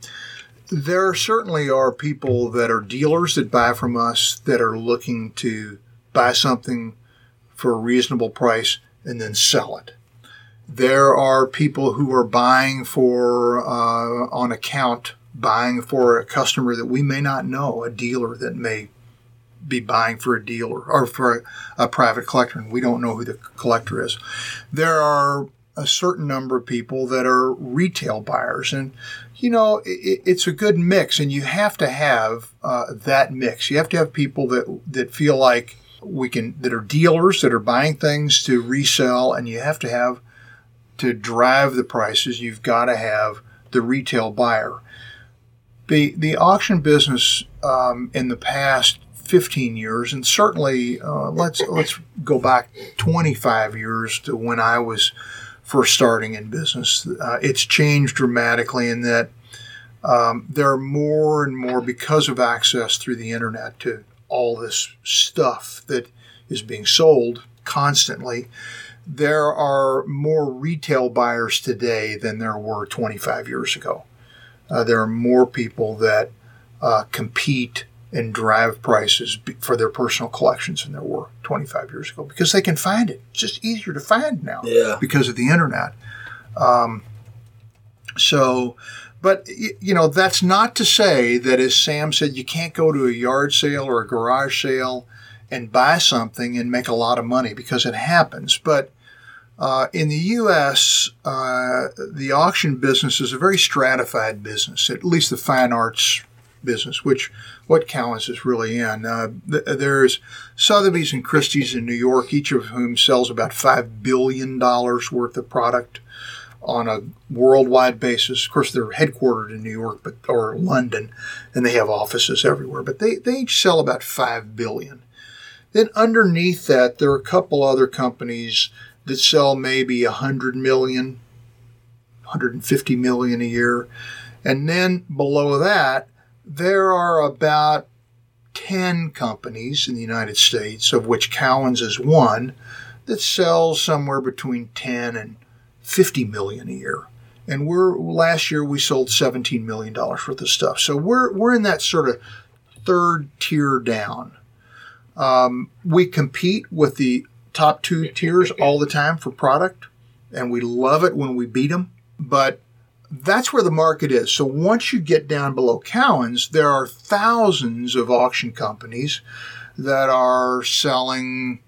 There certainly are people that are dealers that buy from us that are looking to buy something for a reasonable price and then sell it. There are people who are buying for uh, on account, buying for a customer that we may not know, a dealer that may be buying for a dealer or for a, a private collector, and we don't know who the collector is. There are a certain number of people that are retail buyers, and you know it, it's a good mix, and you have to have uh, that mix. You have to have people that that feel like we can that are dealers that are buying things to resell, and you have to have to drive the prices. You've got to have the retail buyer. The the auction business um, in the past 15 years, and certainly uh, let's let's go back 25 years to when I was first starting in business. Uh, it's changed dramatically in that um, there are more and more because of access through the internet to all this stuff that is being sold constantly. There are more retail buyers today than there were 25 years ago. Uh, there are more people that uh, compete and drive prices for their personal collections than there were 25 years ago because they can find it. It's just easier to find now
Yeah.
because of the internet. Um, so, but you know, that's not to say that, as Sam said, you can't go to a yard sale or a garage sale and buy something and make a lot of money because it happens. But uh, in the U.S., uh, the auction business is a very stratified business, at least the fine arts business, which what Cowan's is really in. Uh, th- there's Sotheby's and Christie's in New York, each of whom sells about five billion dollars worth of product. on a worldwide basis. Of course, they're headquartered in New York, but or London, and they have offices everywhere. But they they each sell about five billion. Then underneath that, there are a couple other companies that sell maybe a hundred million, 150 million a year, and then below that, there are about 10 companies in the United States, of which Cowan's is one, that sells somewhere between 10 and 50 million a year. And we're last year we sold 17 million dollars worth of stuff. So we're we're in that sort of third tier down. Um, we compete with the top two tiers all the time for product, and we love it when we beat them. But that's where the market is. So once you get down below Cowan's, there are thousands of auction companies that are selling,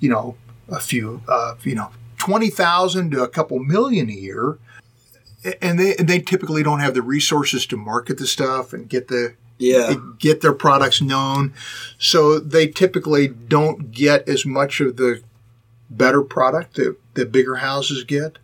you know, a few, uh, you know, twenty thousand to a couple million a year, and they and they typically don't have the resources to market the stuff and get the
Yeah.
get their products known. So they typically don't get as much of the better product that the bigger houses get.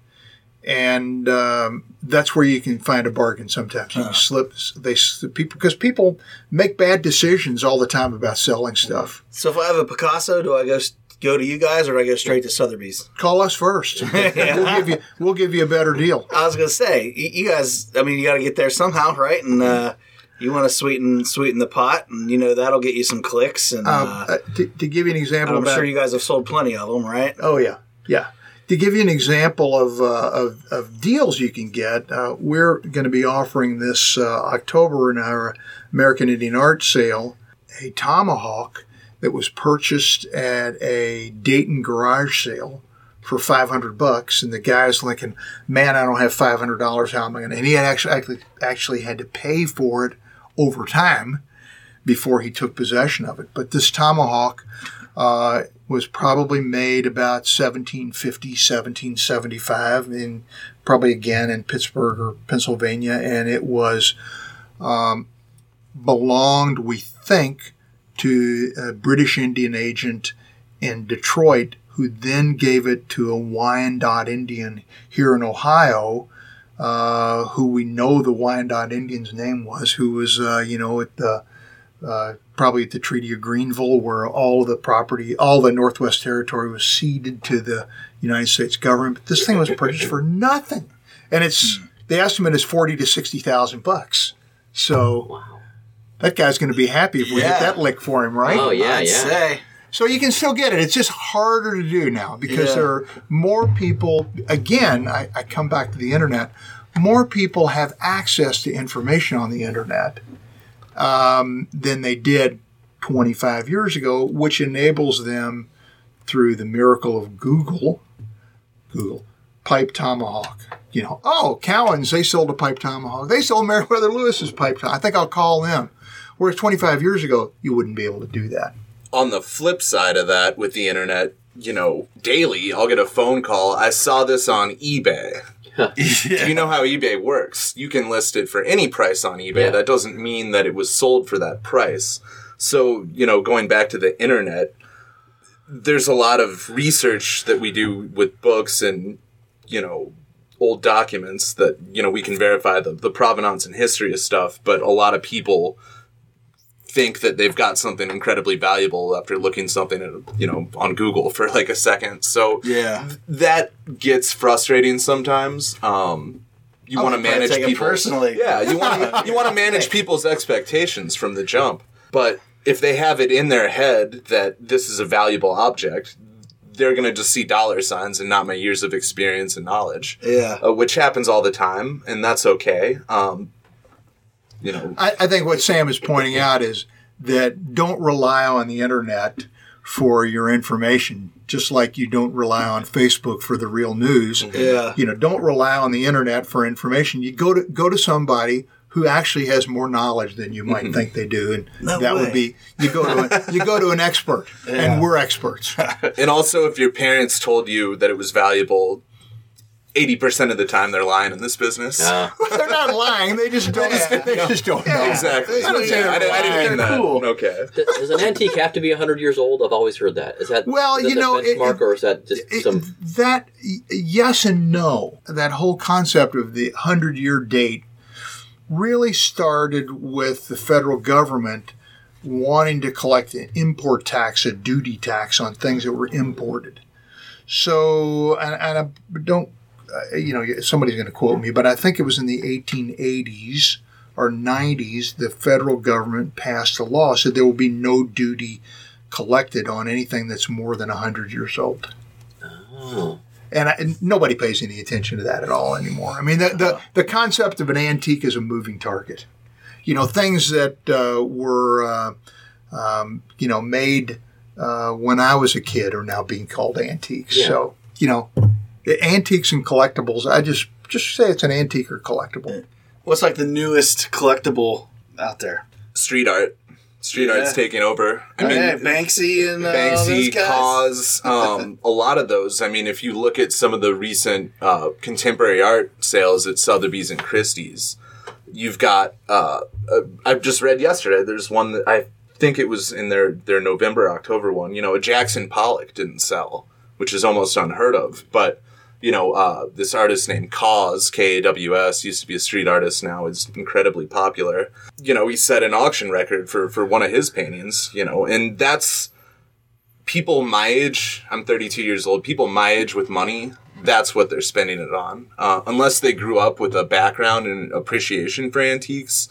And um, that's where you can find a bargain sometimes. You can slip they people because people make bad decisions all the time about selling stuff.
So if I have a Picasso, do I go go to you guys or do I go straight to Sotheby's?
Call us first. We'll give you we'll give you a better deal.
I was gonna say you guys. I mean, you got to get there somehow, right? And uh, you want to sweeten sweeten the pot, and you know that'll get you some clicks. And
Um,
uh,
uh, to, to give you an example,
I'm
about,
sure you guys have sold plenty of them, right?
Oh yeah, yeah. To give you an example of uh, of, of deals you can get, uh, we're going to be offering this uh, October in our American Indian Art Sale a tomahawk that was purchased at a Dayton garage sale for 500 bucks and the guy's thinking man i don't have $500 how am i going to and he had actually, actually actually had to pay for it over time before he took possession of it. But this tomahawk uh, was probably made about 1750 1775 in probably again in pittsburgh or pennsylvania and it was um, belonged we think to a british indian agent in detroit who then gave it to a wyandotte indian here in ohio uh, who we know the wyandotte indian's name was who was uh, you know at the uh, probably at the Treaty of Greenville, where all the property, all the Northwest Territory was ceded to the United States government. But this thing was purchased for nothing, and it's hmm. the estimate is forty to sixty thousand bucks. So that guy's going to be happy if we
Yeah.
hit that lick for him, right?
Oh, yeah,
I'd
yeah.
say.
So you can still get it. It's just harder to do now because
Yeah.
there are more people. Again, I, I come back to the internet. More people have access to information on the internet um, than they did 25 years ago, which enables them through the miracle of Google, Google, pipe tomahawk. You know, oh, Cowan's, they sold a pipe tomahawk. They sold Meriwether Lewis's pipe tomahawk. I think I'll call them. Whereas 25 years ago, you wouldn't be able to do that.
on the flip side of that with the internet, you know, daily I'll get a phone call. I saw this on eBay. Do you know how eBay works? You can list it for any price on eBay.
Yeah.
That doesn't mean that it was sold for that price. So, you know, going back to the internet, there's a lot of research that we do with books and, you know, old documents that, you know, we can verify the, the provenance and history of stuff, but a lot of people think that they've got something incredibly valuable after looking something at, you know on Google for like a second. So
Yeah.
that gets frustrating sometimes. Um, you want to manage people
personally.
Yeah, you want you want to manage people's expectations from the jump. But if they have it in their head that this is a valuable object, they're going to just see dollar signs and not my years of experience and knowledge.
Yeah.
Uh, which happens all the time, and that's okay. Um, you know,
I, I think what Sam is pointing out is that don't rely on the internet for your information, just like you don't rely on Facebook for the real news. Mm-hmm.
Yeah.
You know, don't rely on the internet for information. You go to go to somebody who actually has more knowledge than you might mm-hmm. think they do, and
No
that
way.
would be you go to a, you go to an expert, and we're experts.
And also, if your parents told you that it was valuable, eighty percent of the time they're lying in this business.
Uh,
they're not lying. They just don't. they just don't know.
exactly.
I don't say they're
I, didn't, I didn't mean
lying.
that.
cool.
Okay.
does an antique have to be 100 years old? I've always heard that. Is that
Well,
is that
you
the
know,
benchmark,
it-
or is that just
It-
some?
that yes and no. That whole concept of the hundred year date really started with the federal government wanting to collect an import tax, a duty tax on things that were imported. So, and, and I don't, you know, somebody's going to quote me, but I think it was in the 1880s or 90s, the federal government passed a law said there will be no duty collected on anything that's more than 100 years old. And, I, and nobody pays any attention to that at all anymore. I mean, the, the, the concept of an antique is a moving target. You know, things that uh, were, uh, um, you know, made uh, when I was a kid are now being called antiques.
Yeah.
So, you know, antiques and collectibles, I just just say it's an antique or collectible.
What's like the newest collectible out there?
Street art. Street
Yeah.
art's taking over. I
I
mean,
mean, Banksy and uh, all those
Banksy,
guys.
KAWS, um, a lot of those. I mean, if you look at some of the recent uh, contemporary art sales at Sotheby's and Christie's, you've got. Uh, uh, I've just read yesterday. There's one that I think it was in their their November October one. You know, a Jackson Pollock didn't sell, which is almost unheard of. But you know, uh, this artist named KAWS K A W S used to be a street artist. Now is incredibly popular. You know, he set an auction record for for one of his paintings. You know, and that's people my age, I'm 32 years old, people my age with money, that's what they're spending it on. Uh, unless they grew up with a background and appreciation for antiques,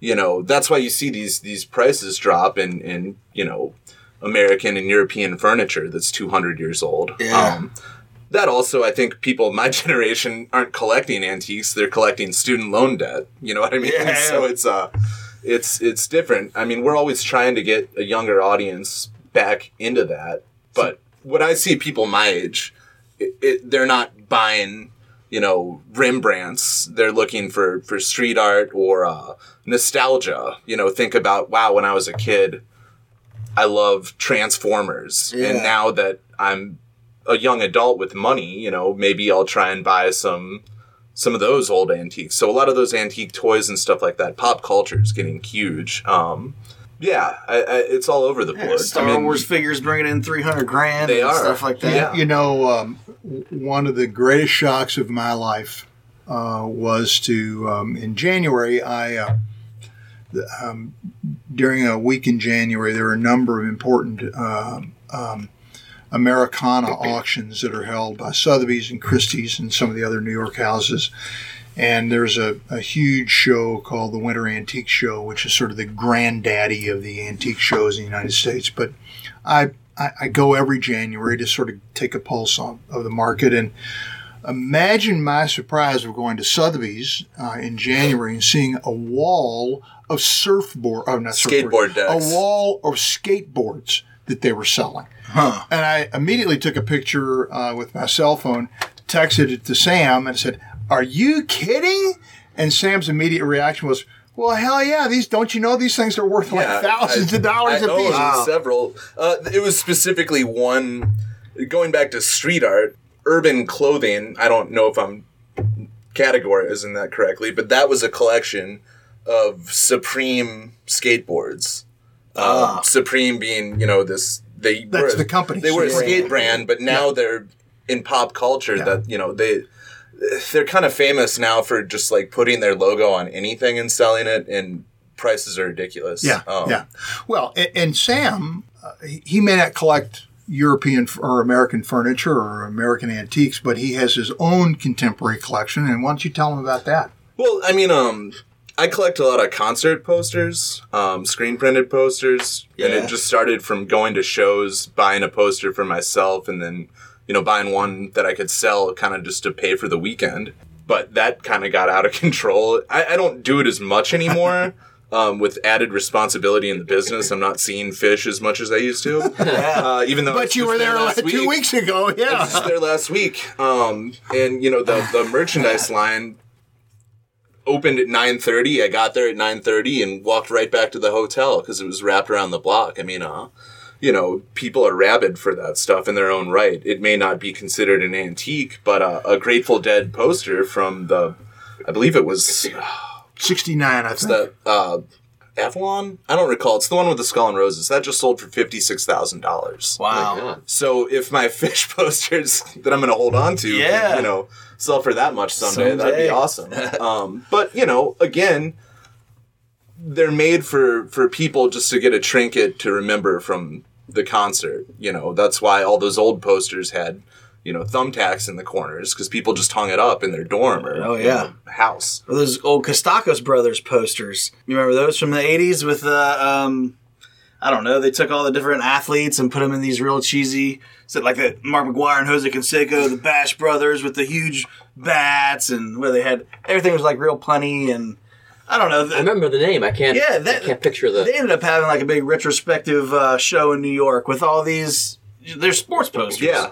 you know, that's why you see these, these prices drop in, in, you know, American and European furniture that's 200 years old.
Yeah.
Um, that also, I think people of my generation aren't collecting antiques; they're collecting student loan debt. You know what I mean?
Yeah.
So it's uh, it's it's different. I mean, we're always trying to get a younger audience back into that, but when I see people my age, it, it, they're not buying, you know, Rembrandts. They're looking for for street art or uh, nostalgia. You know, think about wow, when I was a kid, I loved Transformers, and now that I'm a young adult with money, you know, maybe I'll try and buy some some of those old antiques. So a lot of those antique toys and stuff like that. Pop culture is getting huge. Um, yeah, I, I, it's all over the
Yeah,
board.
Star
I mean,
Wars figures bringing in 300 grand
They
and
are.
stuff like that.
Yeah.
You know, um, one of the greatest shocks of my life uh, was to um, in January. I uh, the, um, during a week in January, there were a number of important um, um, Americana auctions that are held by Sotheby's and Christie's and some of the other New York houses. And there's a, a huge show called the Winter Antique Show, which is sort of the granddaddy of the antique shows in the United States. But I, I, I go every January to sort of take a pulse on, of the market. And imagine my surprise of going to Sotheby's uh, in January and seeing a wall of surfboard, oh, not surfboard,
Skateboard decks.
a wall of skateboards that they were selling.
Huh.
And I immediately took a picture uh, with my cell phone, texted it to Sam, and said, "Are you kidding?" And Sam's immediate reaction was, "Well, hell yeah! These don't you know these things are worth like thousands
I-
of dollars
I
a
own
piece."
Several. Uh, it was specifically one. Going back to street art, urban clothing. I don't know if I'm categorizing that correctly, but that was a collection of Supreme skateboards. Um, Supreme being, you know, this they
Ah. That's
were,
the company,
They were a
Supreme.
skate brand, but now they're in pop culture.
Yeah.
That you know they they're kind of famous now for just like putting their logo on anything and selling it, and prices are ridiculous.
Yeah,
Um,
yeah. Well, and, and Sam, uh, he he may not collect European or American furniture or American antiques, but he has his own contemporary collection. And why don't you tell him about that?
Well, I mean, um, I collect a lot of concert posters, um, screen printed posters, and it just started from going to shows, buying a poster for myself, and then you know buying one that I could sell, kind of just to pay for the weekend. But that kind of got out of control. I, I don't do it as much anymore. Um, with added responsibility in the business, I'm not seeing Phish as much as I used to. Uh, even though
But you were there
last
like two
week.
weeks ago.
I was
Yeah.
just there last week. Um, and you know the the merchandise line opened at nine thirty. I got there at nine thirty and walked right back to the hotel because it was wrapped around the block. I mean, uh, you know, people are rabid for that stuff in their own right. It may not be considered an antique, but uh, a Grateful Dead poster from the, I believe it was
69, I think.
the uh, Avalon. I don't recall. It's the one with the skull and roses that just sold for fifty six thousand dollars.
Wow.
So if my Phish posters that I'm going to hold on to,
Yeah.
you know, sell for that much someday, that'd be awesome. um, but you know, again, they're made for for people just to get a trinket to remember from the concert. You know, that's why all those old posters had. You know, thumbtacks in the corners because people just hung it up in their dorm or
Oh,
you
yeah.
know, house.
Or those old Costacos brothers posters. You remember those from the '80s with the um, I don't know. They took all the different athletes and put them in these real cheesy, so like the Mark McGwire and Jose Canseco, the Bash brothers with the huge bats, and where they had everything was like real punny and I don't know.
I remember the name. I can't.
Yeah, that-
I can't picture the.
They ended up having like a big retrospective uh, show in New York with all these. They're sports posters.
Yeah.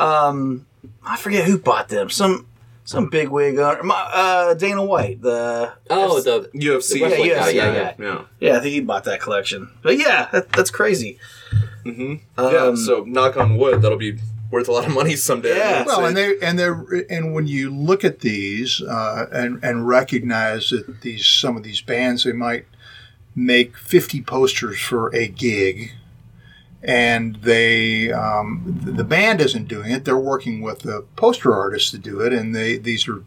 Um, I forget who bought them. Some some big wig owner. my- Uh, Dana White. The
oh, the
UFC.
The
Yeah, UFC,
yeah,
yeah.
yeah.
yeah.
yeah, I think he bought that collection. But yeah, that, that's crazy.
yeah,
Um,
so knock on wood, that'll be worth a lot of money someday.
Yeah.
Well, and they and they and when you look at these uh, and and recognize that these some of these bands they might make fifty posters for a gig, and they um, the band isn't doing it; they're working with the poster artists to do it, and they these are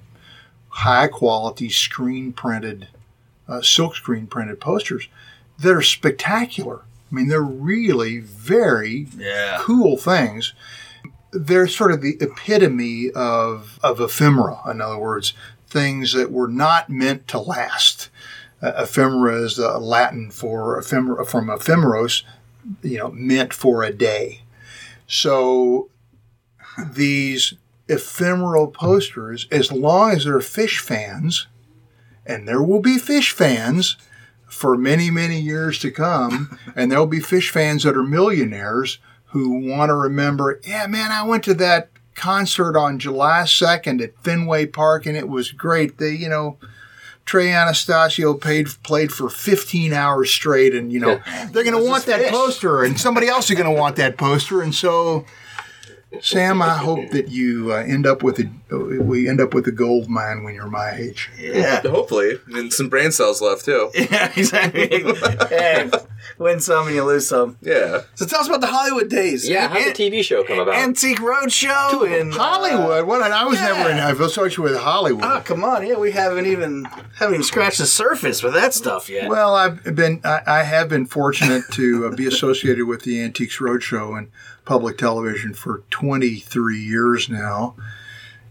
high quality screen printed, uh, silk screen printed posters that are spectacular. I mean, they're really very
Yeah.
cool things they're sort of the epitome of, of ephemera. In other words, things that were not meant to last. Uh, ephemera is the Latin for ephemera from ephemeros, you know, meant for a day. So these ephemeral posters, as long as they're Phish fans, and there will be Phish fans for many, many years to come, and there'll be Phish fans that are millionaires who want to remember, yeah, man, I went to that concert on July 2nd at Fenway Park and it was great. They, you know, Trey Anastasio paid, played for 15 hours straight and, you know, they're going to want that poster and somebody else is going to want that poster. And so, Sam, I hope that you uh, end up with a, we end up with a gold mine when you're my age.
Yeah.
Hopefully, and some brain cells left too.
Yeah, exactly. hey, win some and you lose some.
Yeah.
So tell us about the Hollywood days.
Yeah, how'd the TV show come about?
Antique Roadshow and
Hollywood. What? I was never in. I've associated with Hollywood.
Oh, come on! Yeah, we haven't even haven't even scratched the surface with that stuff yet.
Well, I've been I, I have been fortunate to uh, be associated with the Antiques Roadshow and public television for 23 years now,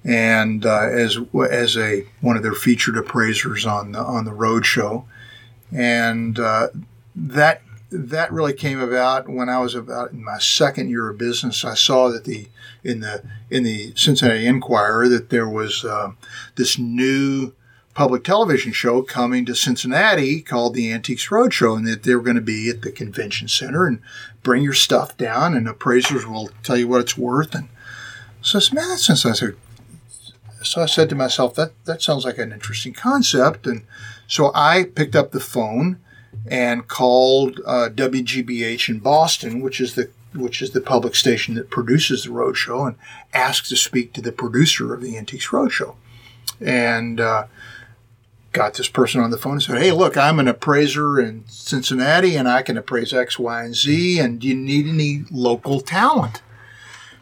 and uh, as as a one of their featured appraisers on the on the roadshow, and uh, that that really came about when I was about in my second year of business. I saw that the in the in the Cincinnati Enquirer that there was uh, this new public television show coming to Cincinnati called the Antiques Roadshow, and that they were going to be at the convention center and bring your stuff down, and appraisers will tell you what it's worth. And so, I said, man, like a so I said to myself, that that sounds like an interesting concept, and so I picked up the phone and called uh, WGBH in Boston, which is the which is the public station that produces the roadshow, and asked to speak to the producer of the Antiques Roadshow, and uh, got this person on the phone and said, "Hey, look, I'm an appraiser in Cincinnati, and I can appraise X, Y, and Z. And do you need any local talent?"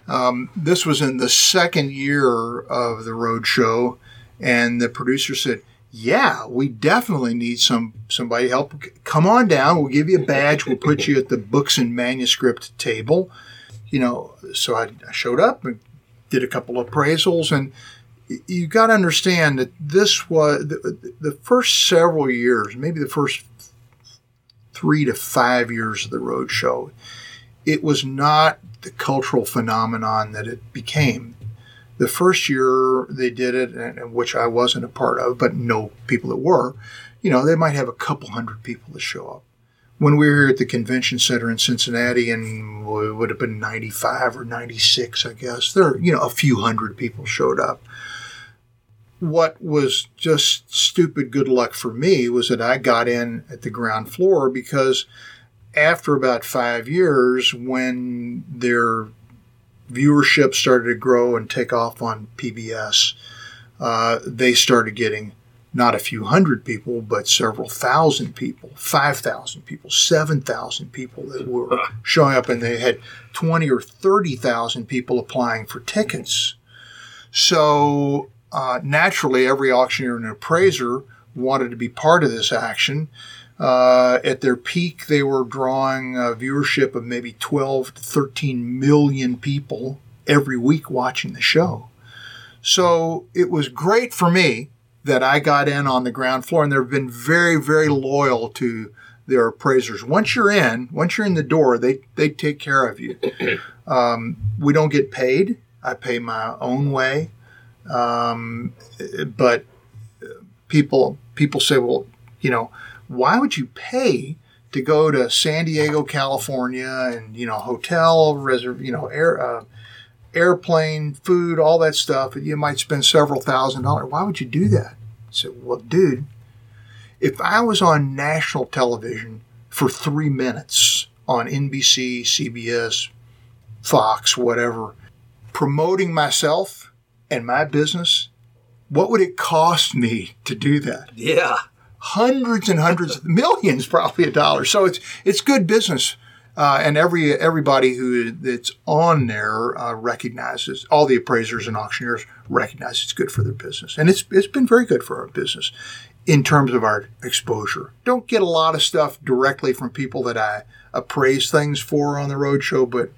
Um, this was in the second year of the roadshow, and the producer said, "Yeah, we definitely need some somebody help. Come on down. We'll give you a badge. We'll put you at the books and manuscript table." You know, so I, I showed up and did a couple of appraisals, and you got to understand that this was the, the first several years, maybe the first three to five years of the road show. It was not the cultural phenomenon that it became. The first year they did it, and which I wasn't a part of, but know people that were, you know, they might have a couple hundred people that show up. When we were here at the convention center in Cincinnati, and it would have been 95 or 96, I guess, there, you know, a few hundred people showed up. What was just stupid good luck for me was that I got in at the ground floor because after about five years, when their viewership started to grow and take off on PBS, uh, they started getting not a few hundred people, but several thousand people, 5,000 people, 7,000 people that were showing up, and they had 20 or 30,000 people applying for tickets. So uh, naturally, every auctioneer and appraiser wanted to be part of this action. Uh, at their peak, they were drawing a viewership of maybe 12 to 13 million people every week watching the show. So it was great for me that I got in on the ground floor, and they've been very, very loyal to their appraisers. Once you're in, once you're in the door, they they take care of you. Um, we don't get paid. I pay my own way, um, but people people say, well, you know, why would you pay to go to San Diego, California, and you know, hotel reserve, you know, air. Uh, airplane, food, all that stuff, and you might spend several thousand dollars. Why would you do that? I said, well, dude, if I was on national television for three minutes on NBC, CBS, Fox, whatever, promoting myself and my business, what would it cost me to do that?
Yeah.
Hundreds and hundreds, of millions probably of dollars. So it's it's good business. Uh, and every everybody who that's on there uh, recognizes all the appraisers and auctioneers recognize it's good for their business, and it's it's been very good for our business in terms of our exposure. Don't get a lot of stuff directly from people that I appraise things for on the roadshow, but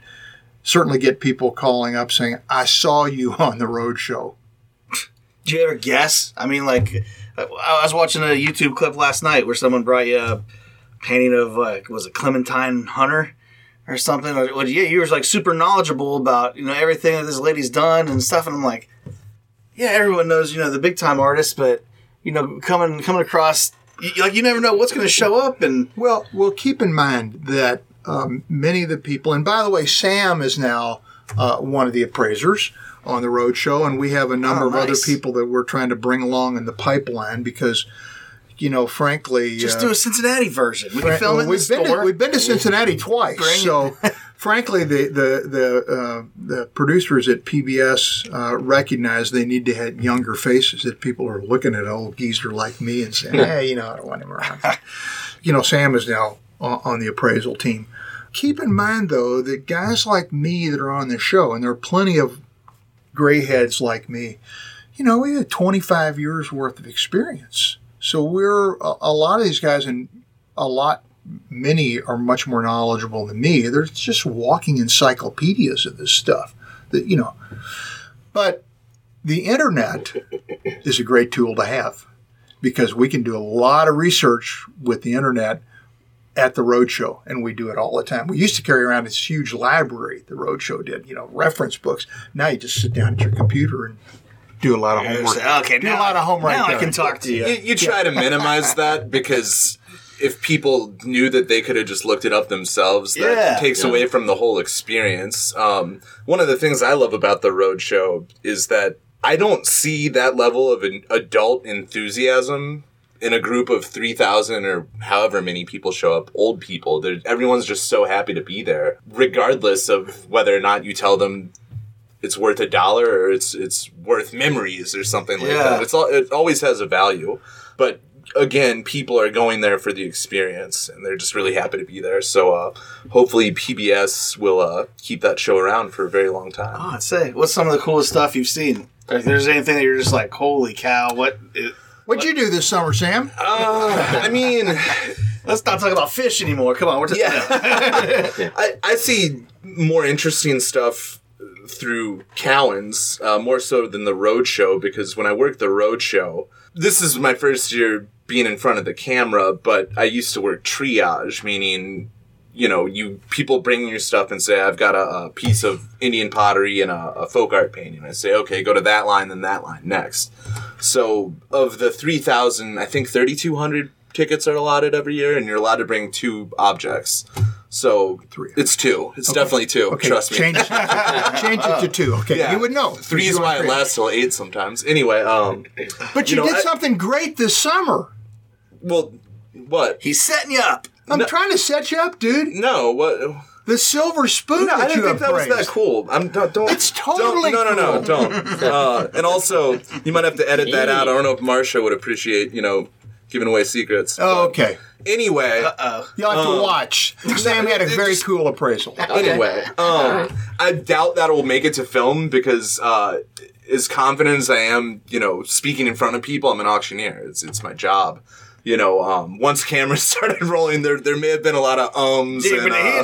certainly get people calling up saying, "I saw you on the roadshow."
Do you ever guess? I mean, like, I was watching a YouTube clip last night where someone brought you a painting of, like, was it Clementine Hunter or something? Or, well, yeah, you were like super knowledgeable about, you know, everything that this lady's done and stuff. And I'm like, yeah, everyone knows, you know, the big time artist, but, you know, coming, coming across, like, you never know what's going to show up. And,
Well, well, keep in mind that um, many of the people, and by the way, Sam is now uh, one of the appraisers on the road show, and we have a number
Oh,
of other people that we're trying to bring along in the pipeline because, you know, frankly,
just
uh,
do a Cincinnati version. We can
Fra-
film
well,
it in the
we've been
store.
To, we've been to Cincinnati twice, so frankly, the the the uh, the producers at PBS uh, recognize they need to have younger faces. That people are looking at an old geezer like me and saying, "Hey, you know, I don't want him around." you know, Sam is now on, on the appraisal team. Keep in mind, though, that guys like me that are on the show, and there are plenty of gray heads like me, you know, we have 25 years worth of experience. So we're a, a lot of these guys, and a lot, many are much more knowledgeable than me. They're just walking encyclopedias of this stuff. That you know, but the internet is a great tool to have because we can do a lot of research with the internet at the roadshow, and we do it all the time. We used to carry around this huge library. The roadshow did, you know, reference books. Now you just sit down at your computer and do a lot of homework.
okay,
do
now
a lot of homework.
Now I can talk to you.
You, you try to minimize that because if people knew that they could have just looked it up themselves, that
Yeah.
takes
Yeah.
away from the whole experience. Um, one of the things I love about the roadshow is that I don't see that level of an adult enthusiasm in a group of 3,000 or however many people show up, old people. Everyone's just so happy to be there, regardless of whether or not you tell them it's worth a dollar or it's it's worth memories or something like
Yeah.
that. It's all it always has a value. But again, people are going there for the experience and they're just really happy to be there. So uh, hopefully PBS will uh, keep that show around for a very long time.
Oh, I'd say, what's some of the coolest stuff you've seen? If there's anything that you're just like, holy cow, what? It,
What'd you do this summer, Sam?
Uh, I mean,
let's not talk about Phish anymore. Come on, we're just
I, I see more interesting stuff through Cowan's, uh, more so than the road show, because when I worked the road show, this is my first year being in front of the camera, but I used to work triage, meaning, you know, you people bring your stuff and say, I've got a, a piece of Indian pottery and a, a folk art painting. I say, okay, go to that line, then that line next. So of the 3,000, I think 3,200 tickets are allotted every year, and you're allowed to bring two objects. So three. it's two. It's definitely two.
Okay,
Trust me.
change it, change it to two. Okay,
Yeah.
you would know.
Three is why it lasts till eight sometimes. Anyway, um,
But you,
know,
did
I-
something great this summer.
well, what?
He's setting you up.
I'm
No.
trying to set you up, dude.
No, what?
The silver spoon
No, I
that
didn't
you
think
have
that was that cool. I'm don't. don't
It's totally
don't, no, no, no,
cool.
don't. Uh, and also, you might have to edit that out. I don't know if Marsha would appreciate, you know, giving away secrets.
Oh, okay.
Anyway, Uh-oh.
You'll have to
Um,
watch. Sam had a very
just-
cool appraisal.
anyway, um, I doubt that will make it to film because uh, as confident as I am, you know, speaking in front of people, I'm an auctioneer. It's it's my job. You know, um, once cameras started rolling, there there may have been a lot of ums. And, uh,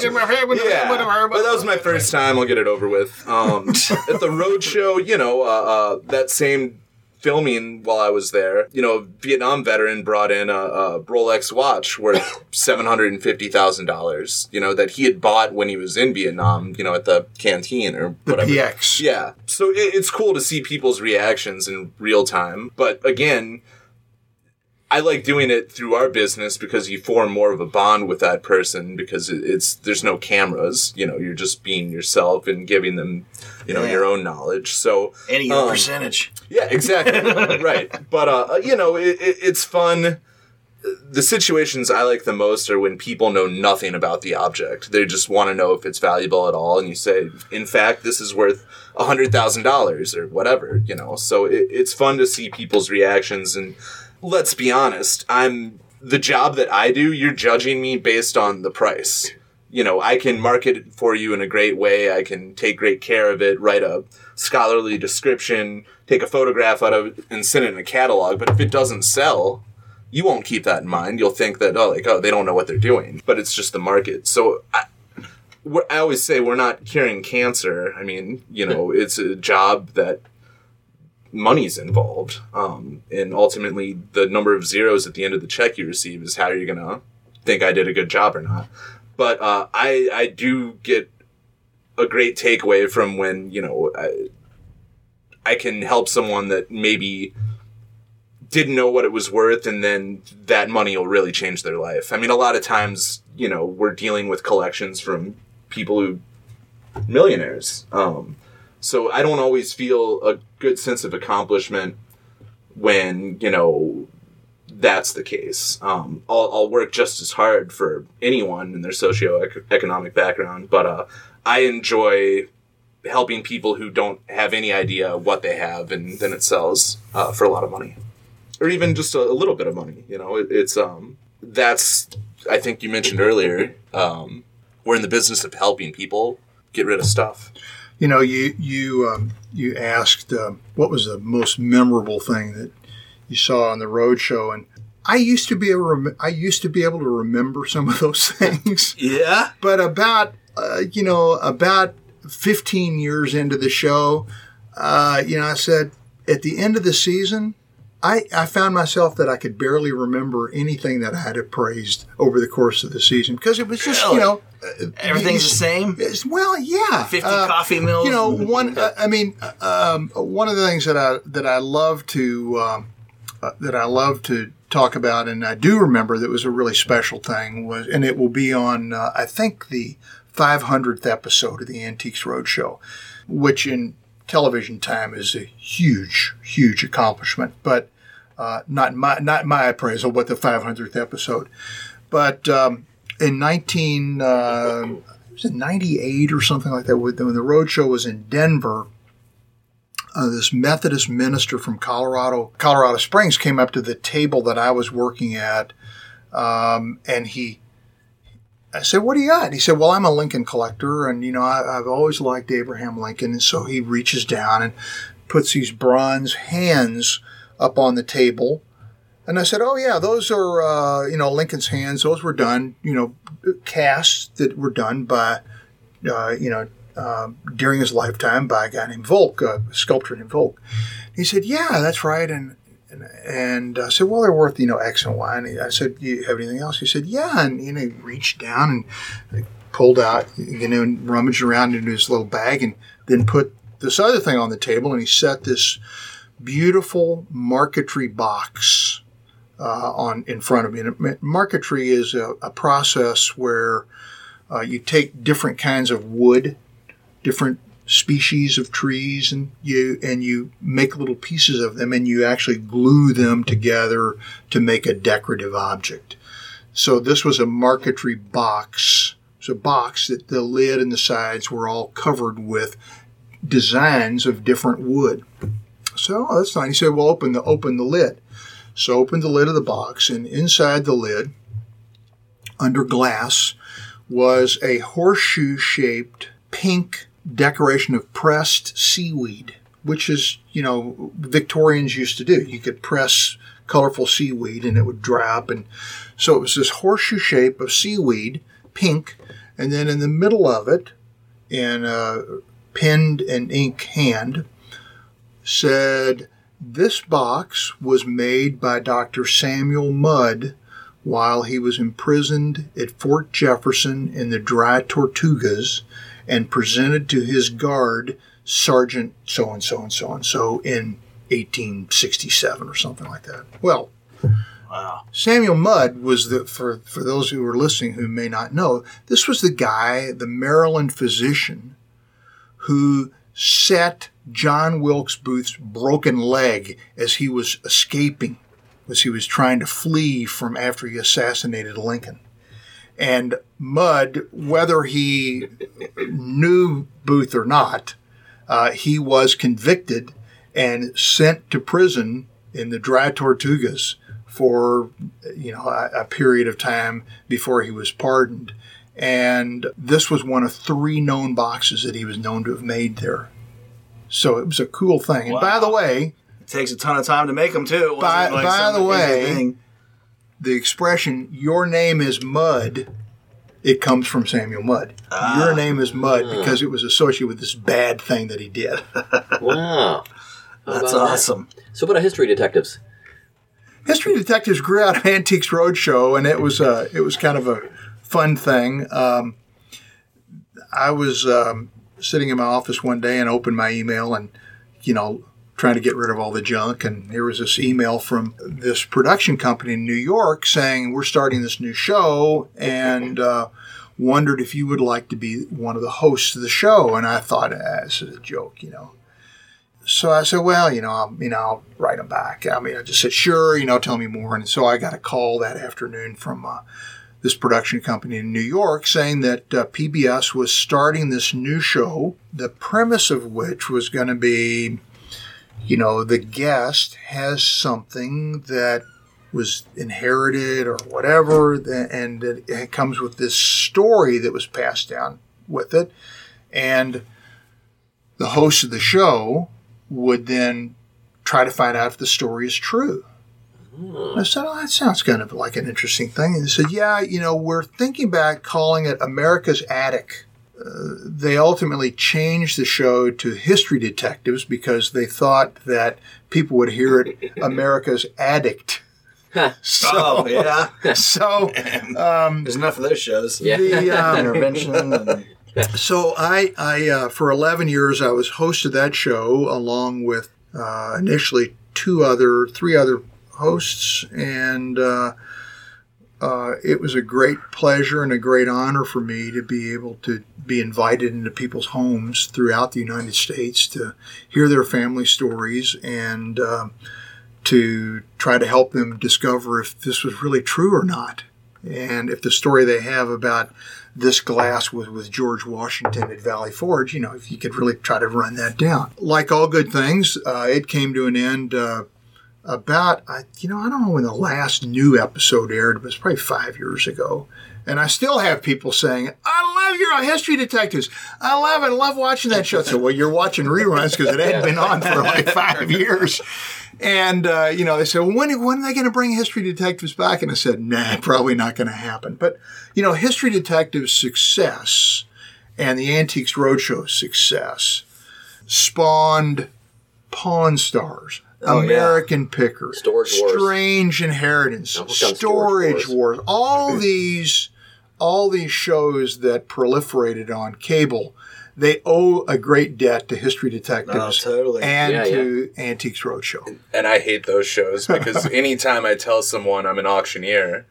yeah, but that was my first time. I'll get it over with. Um, at the road show, you know, uh, uh, that same filming while I was there, you know, a Vietnam veteran brought in a, a Rolex watch worth seven hundred and fifty thousand dollars. You know that he had bought when he was in Vietnam. You know, at the canteen or
The
whatever.
PX.
Yeah. So it, it's cool to see people's reactions in real time. But again, I like doing it through our business because you form more of a bond with that person because it's there's no cameras. You know, you're just being yourself and giving them, you know,
Yeah.
your own knowledge. So
Any your
um,
percentage.
yeah, exactly. right. But uh, you know, it, it, it's fun. The situations I like the most are when people know nothing about the object. They just want to know if it's valuable at all, and you say, "In fact, this is worth a hundred thousand dollars or whatever." You know, so it, it's fun to see people's reactions. And let's be honest, I'm the job that I do. You're judging me based on the price. You know, I can market it for you in a great way. I can take great care of it, write a scholarly description, take a photograph out of it, and send it in a catalog. But if it doesn't sell, you won't keep that in mind. You'll think that, oh, like, oh, they don't know what they're doing. But it's just the market. So I, I always say we're not curing cancer. I mean, you know, it's a job that money's involved. Um, and ultimately, the number of zeros at the end of the check you receive is how you're going to think I did a good job or not. But uh, I, I do get a great takeaway from when, you know, I, I can help someone that maybe didn't know what it was worth and then that money will really change their life. I mean, a lot of times, you know, we're dealing with collections from people who millionaires. Um, so I don't always feel a good sense of accomplishment when, you know, that's the case. Um, I'll, I'll work just as hard for anyone in their socioeconomic background, but uh, I enjoy helping people who don't have any idea what they have, and then it sells uh, for a lot of money, or even just a, a little bit of money. You know, it, it's um, that's I think you mentioned earlier. Um, we're in the business of helping people get rid of stuff.
You know, you you um, you asked um, what was the most memorable thing that you saw on the road show, and I used to be able to rem- I used to be able to remember some of those things.
Yeah.
but about uh, you know about 15 years into the show uh, you know i said at the end of the season I, I found myself that I could barely remember anything that I had appraised over the course of the season because it was just you know uh,
Everything's the same.
well yeah
50
Uh,
coffee mills.
you know one uh, i mean um, one of the things that i that i love to um, uh, that i love to talk about and i do remember that was a really special thing was and it will be on uh, i think the 500th episode of the antiques roadshow which in television time is a huge huge accomplishment but uh, not my not my appraisal but the 500th episode. But um, in 19 uh, was it 98 or something like that when the road show was in denver uh, this methodist minister from colorado colorado springs came up to the table that i was working at um, and he i said what do you got he said well i'm a lincoln collector and you know I, i've always liked abraham lincoln and so he reaches down and puts these bronze hands up on the table and I said, "Oh yeah, those are uh, you know Lincoln's hands. Those were done, you know, casts that were done by, uh, you know, uh, during his lifetime by a guy named Volk, a sculptor named Volk." He said, "Yeah, that's right." And and, and I said, "Well, they're worth you know X and Y." And I said, "Do you have anything else?" He said, "Yeah." And you know, he reached down and pulled out, you know, and rummaged around into his little bag, and then put this other thing on the table, and he set this beautiful marquetry box uh, on in front of me. And marquetry is a, a process where uh, you take different kinds of wood, different species of trees, and you and you make little pieces of them, and you actually glue them together to make a decorative object. So this was a marquetry box. It was a box that the lid and the sides were all covered with designs of different wood. So oh, that's fine. He said, "Well, open the open the lid." So opened the lid of the box, and inside the lid, under glass, was a horseshoe-shaped pink decoration of pressed seaweed, which is you know Victorians used to do. You could press colorful seaweed, and it would dry up, and so it was this horseshoe shape of seaweed, pink, and then in the middle of it, in a penned and ink hand, said, This box was made by Dr. Samuel Mudd while he was imprisoned at Fort Jefferson in the Dry Tortugas and presented to his guard, Sergeant so and so and so and so, in 1867 or something like that. Well,
Wow.
Samuel Mudd was the for for those who are listening who may not know, this was the guy, the Maryland physician, who set John Wilkes Booth's broken leg as he was escaping, as he was trying to flee from after he assassinated Lincoln. And Mudd, whether he knew Booth or not, uh, he was convicted and sent to prison in the Dry Tortugas for you know a, a period of time before he was pardoned. And this was one of three known boxes that he was known to have made there. So it was a cool thing. And by the way,
It takes a ton of time to make them too.
By-
like
by the way-. The expression "your name is Mud" it comes from Samuel Mudd. Your name is Mud because it was associated with this bad thing that he did.
Wow. How
that's
about that?
awesome.
So, what about history detectives?
History Detectives grew out of Antiques Roadshow, and it was uh, it was kind of a fun thing. Um, I was um, sitting in my office one day and opened my email, and you know, trying to get rid of all the junk. And here was this email from this production company in New York saying we're starting this new show, and uh, wondered if you would like to be one of the hosts of the show. And I thought, ah, this is a joke, you know. So I said, well, you know, I'll, you know, I'll write them back. I mean, I just said, sure, you know, tell me more. And so I got a call that afternoon from uh, this production company in New York saying that uh, PBS was starting this new show, the premise of which was going to be, you know, the guest has something that was inherited or whatever, and it, comes with this story that was passed down with it. And the host of the show would then try to find out if the story is true. I said, oh, that sounds kind of like an interesting thing. And he said, yeah, you know, we're thinking about calling it America's Attic. Uh, they ultimately changed the show to History Detectives because they thought that people would hear it America's Addict. so,
Oh yeah,
so um,
there's enough of those shows.
Yeah.
the, um,
Intervention. And,
so I, I uh, for 11 years, I was host of that show along with uh, initially two other, three other hosts, and uh, uh, it was a great pleasure and a great honor for me to be able to be invited into people's homes throughout the United States to hear their family stories and um to try to help them discover if this was really true or not, and if the story they have about this glass was with George Washington at Valley Forge, you know, if you could really try to run that down. Like all good things, uh, it came to an end uh, about, I, you know, I don't know when the last new episode aired, but it was probably five years ago. And I still have people saying, I love your History Detectives. I love it. I love watching that show. So, well, you're watching reruns because it hadn't been on for like five years. And, uh, you know, they said, well, when, when are they going to bring History Detectives back? And I said, nah, probably not going to happen. But, you know, History Detectives' success and the Antiques Roadshow's success spawned Pawn Stars,
Oh, yeah.
American Pickers,
Storage Wars.
Strange Inheritance,
Now,
Storage,
Storage
Wars. All these, all these shows that proliferated on cable, they owe a great debt to History Detectives
Oh, totally.
and
Yeah,
to Antiques Roadshow.
and I hate those shows because anytime I tell someone I'm an auctioneer,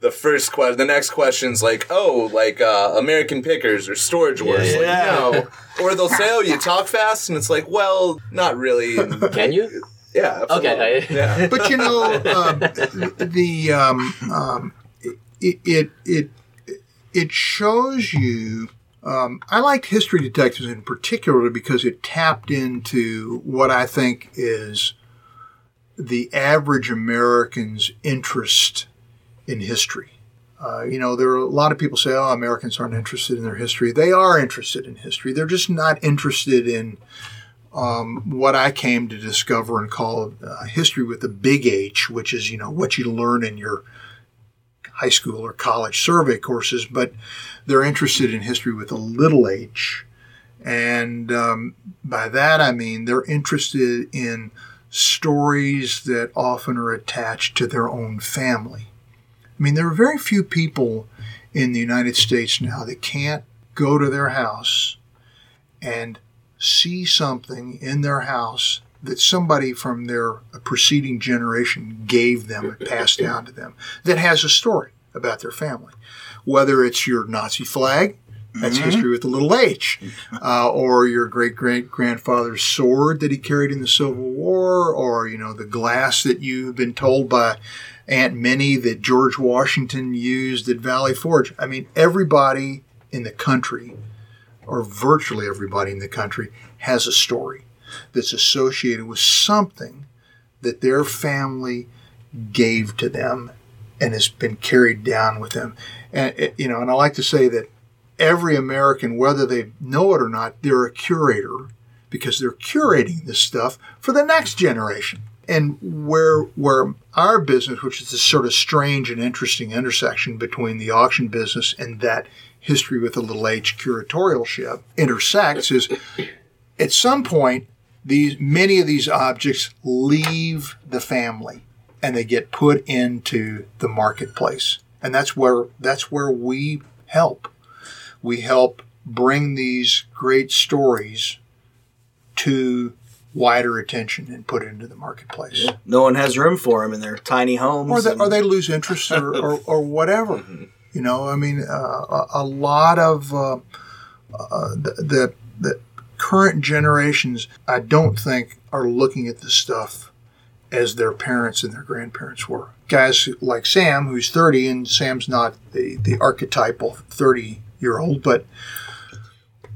the first question, the next question's like, "Oh, like uh, American Pickers or Storage Wars?" Like,
Yeah.
no. Or they'll say, "Oh, you talk fast," and it's like, "Well, not really."
Can you?
Yeah. absolutely.
Okay.
Yeah.
But you know, uh, the um, um, it it it, it shows you. Um, I liked History Detectives in particular because it tapped into what I think is the average American's interest in history. Uh, you know, there are a lot of people say, "Oh, Americans aren't interested in their history." They are interested in history. They're just not interested in um, what I came to discover and call uh, history with a big H, which is you know what you learn in your high school or college survey courses, but they're interested in history with a little h. And um, by that I mean they're interested in stories that often are attached to their own family. I mean, there are very few people in the United States now that can't go to their house and see something in their house that somebody from their preceding generation gave them and passed down to them that has a story about their family. Whether it's your Nazi flag, that's history with a little h, uh, or your great great grandfather's sword that he carried in the Civil War, or you know the glass that you've been told by Aunt Minnie that George Washington used at Valley Forge. I mean, everybody in the country, or virtually everybody in the country, has a story that's associated with something that their family gave to them and has been carried down with them. And eh, you know, and I like to say that every American, whether they know it or not, they're a curator because they're curating this stuff for the next generation. And where where our business, which is this sort of strange and interesting intersection between the auction business and that history with a little h curatorialship intersects, is at some point these many of these objects leave the family and they get put into the marketplace. And that's where that's where we help. We help bring these great stories to wider attention and put into the marketplace.
No one has room for them in their tiny homes.
Or, or they lose interest or, or, or whatever. Mm-hmm. You know, I mean, uh, a, lot of uh, uh, the, the, the current generations, I don't think, are looking at this stuff as their parents and their grandparents were. Guys like Sam, who's 30, and Sam's not the, the archetypal 30 year old, but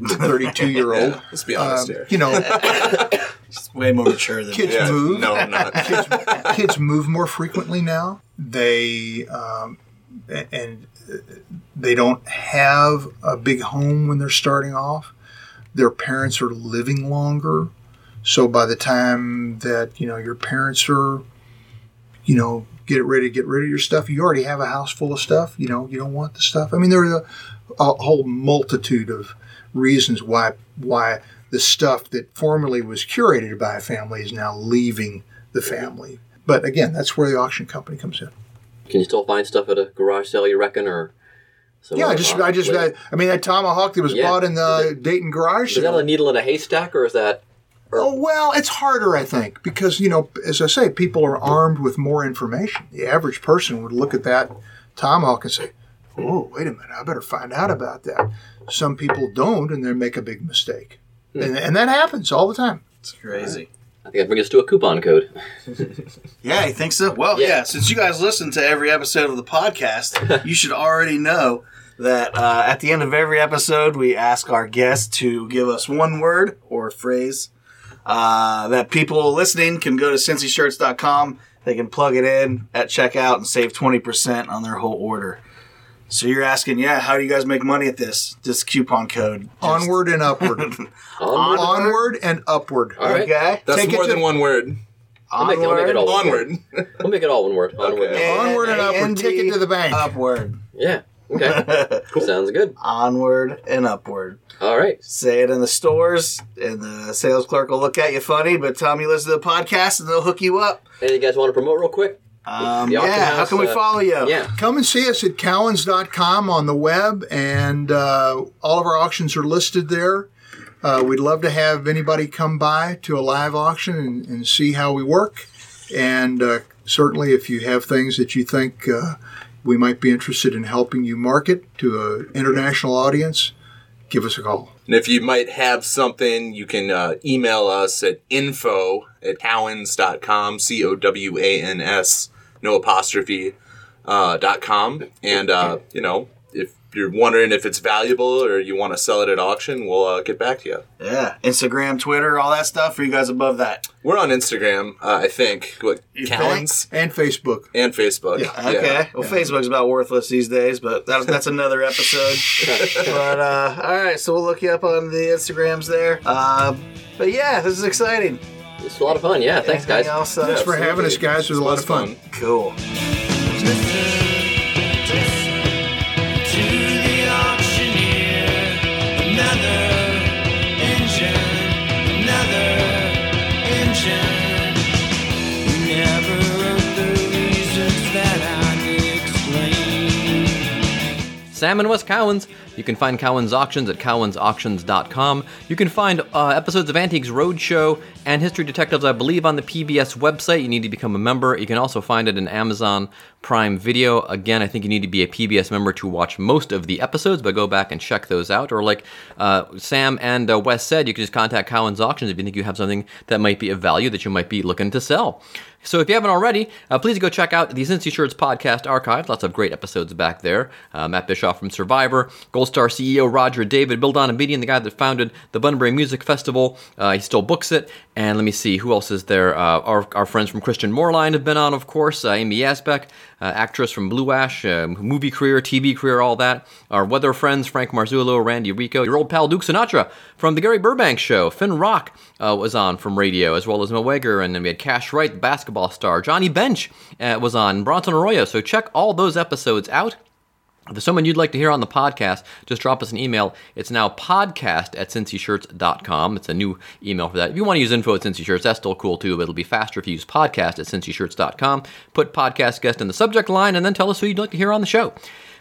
32 year old.
Let's be honest here.
You know,
way more mature than
kids move.
no, I'm not.
kids, kids move more frequently now. They um, and they don't have a big home when they're starting off. Their parents are living longer, so by the time that you know your parents are, you know, get ready to get rid of your stuff, you already have a house full of stuff. You know, you don't want the stuff. I mean, there's a, a whole multitude of reasons why why the stuff that formerly was curated by a family is now leaving the family. But again, that's where the auction company comes in.
Can you still find stuff at a garage sale, you reckon, or? some
yeah, I just, I just, I. I mean, that tomahawk that was
Yeah.
bought in the Dayton garage
Is that
sale.
a needle in a haystack, or is that?
Oh, well, it's harder, I think, because, you know, as I say, people are armed with more information. The average person would look at that tomahawk and say, oh, wait a minute, I better find out about that. Some people don't, and they make a big mistake. Hmm. And, and that happens all the time.
It's crazy.
I think that brings us to a coupon code.
Yeah, you think so? Well,
Yeah.
yeah. Since you guys listen to every episode of the podcast, you should already know that uh, at the end of every episode, we ask our guests to give us one word or phrase uh, that people listening can go to cincyshirts.com. They can plug it in at checkout and save 20% on their whole order. So you're asking, yeah, how do you guys make money at this? This coupon code. Just-
Onward and upward.
Onward.
Onward and upward.
All right.
Okay.
That's
Take it
more
to-
than one word.
I'll make, I'll make it all one word.
Onward.
We'll make it all one word. Onward.
Okay.
Onward and upward. Take it to the bank.
Upward.
Yeah. Okay. cool. Sounds good.
Onward and upward.
All right.
Say it in the stores, and the sales clerk will look at you funny, but tell them you listen to the podcast, and they'll hook you up.
Anything you guys want to promote real quick?
Um,
The auction
yeah, how can we
uh,
follow you?
Yeah.
Come and see us at cowans.com on the web, and uh, all of our auctions are listed there. Uh, we'd love to have anybody come by to a live auction and, and see how we work. And uh, certainly, if you have things that you think uh, we might be interested in helping you market to an international audience, give us a call.
And if you might have something, you can uh, email us at info at cowans.com, C O W A N S, no apostrophe. uh, dot com, and uh, you know if you're wondering if it's valuable or you want to sell it at auction, we'll uh, get back to you.
Yeah, Instagram, Twitter, all that stuff. Are you guys above that?
We're on Instagram, uh, I think. What
You
Cowans
And Facebook.
and Facebook.
Yeah.
Okay. Well, Facebook's about worthless these days, but that's that's another episode. but uh, all right, so we'll look you up on the Instagrams there. Uh, but yeah, this is exciting.
It's a lot of fun. Yeah, thanks,
Anything
guys.
Else, uh,
Thanks for having us, guys. It was a lot of fun.
Cool.
And Wes Cowens. You can find Cowan's Auctions at cowansauctions.com. You can find uh, episodes of Antiques Roadshow and History Detectives, I believe, on the PBS website. You need to become a member. You can also find it in Amazon Prime Video. Again, I think you need to be a PBS member to watch most of the episodes, but go back and check those out. Or, like uh, Sam and uh, Wes said, you can just contact Cowan's Auctions if you think you have something that might be of value that you might be looking to sell. So if you haven't already, uh, please go check out the Cincy Shirts podcast archive. Lots of great episodes back there. Uh, Matt Bischoff from Survivor, Gold Star CEO Roger David, Bill Donabedian, the guy that founded the Bunbury Music Festival. Uh, he still books it. And let me see, who else is there? Uh, our, our friends from Christian Moerlein have been on, of course. Uh, Amy Yasbeck, uh, actress from Blue Ash, uh, movie career, TV career, all that. Our weather friends, Frank Marzullo, Randy Rico, your old pal Duke Sinatra from the Gary Burbank Show. Finn Rock uh, was on from radio, as well as Mo Egger, and then we had Cash Wright, the basketball star. Johnny Bench uh, was on, Bronson Arroyo. So check all those episodes out. If there's someone you'd like to hear on the podcast, just drop us an email. It's now podcast at cincyshirts.com. It's a new email for that. If you want to use info at Cincy Shirts, that's still cool too, but it'll be faster if you use podcast at cincyshirts.com. Put podcast guest in the subject line and then tell us who you'd like to hear on the show.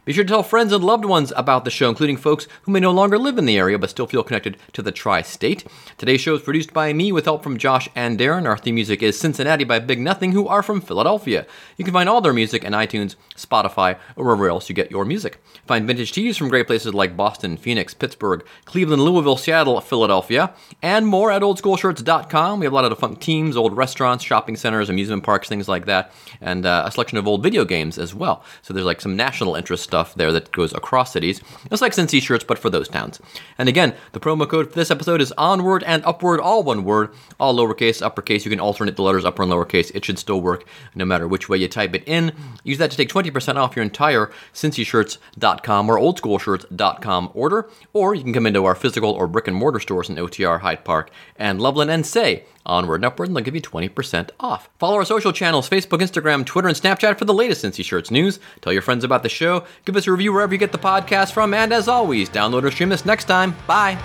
Be sure to tell friends and loved ones about the show, including folks who may no longer live in the area but still feel connected to the tri state. Today's show is produced by me with help from Josh and Darren. Our theme music is Cincinnati by Big Nothing, who are from Philadelphia. You can find all their music on iTunes, Spotify, or wherever else you get your music. Find vintage tees from great places like Boston, Phoenix, Pittsburgh, Cleveland, Louisville, Seattle, Philadelphia, and more at oldschoolshirts.com. We have a lot of fun teams, old restaurants, shopping centers, amusement parks, things like that, and uh, a selection of old video games as well. So there's like some national interest stuff there that goes across cities. It's like Cincy shirts, but for those towns. And again, the promo code for this episode is onward and upward, all one word, all lowercase, uppercase. You can alternate the letters upper and lowercase. It should still work no matter which way you type it in. Use that to take 20% off your entire cincyshirts.com or oldschoolshirts.com order, or you can come into our physical or brick and mortar stores in OTR, Hyde Park, and Loveland and say, onward and upward, and they'll give you 20% off. Follow our social channels Facebook, Instagram, Twitter, and Snapchat for the latest Cincy Shirts news. Tell your friends about the show. Give us a review wherever you get the podcast from. And as always, download or stream us next time. Bye.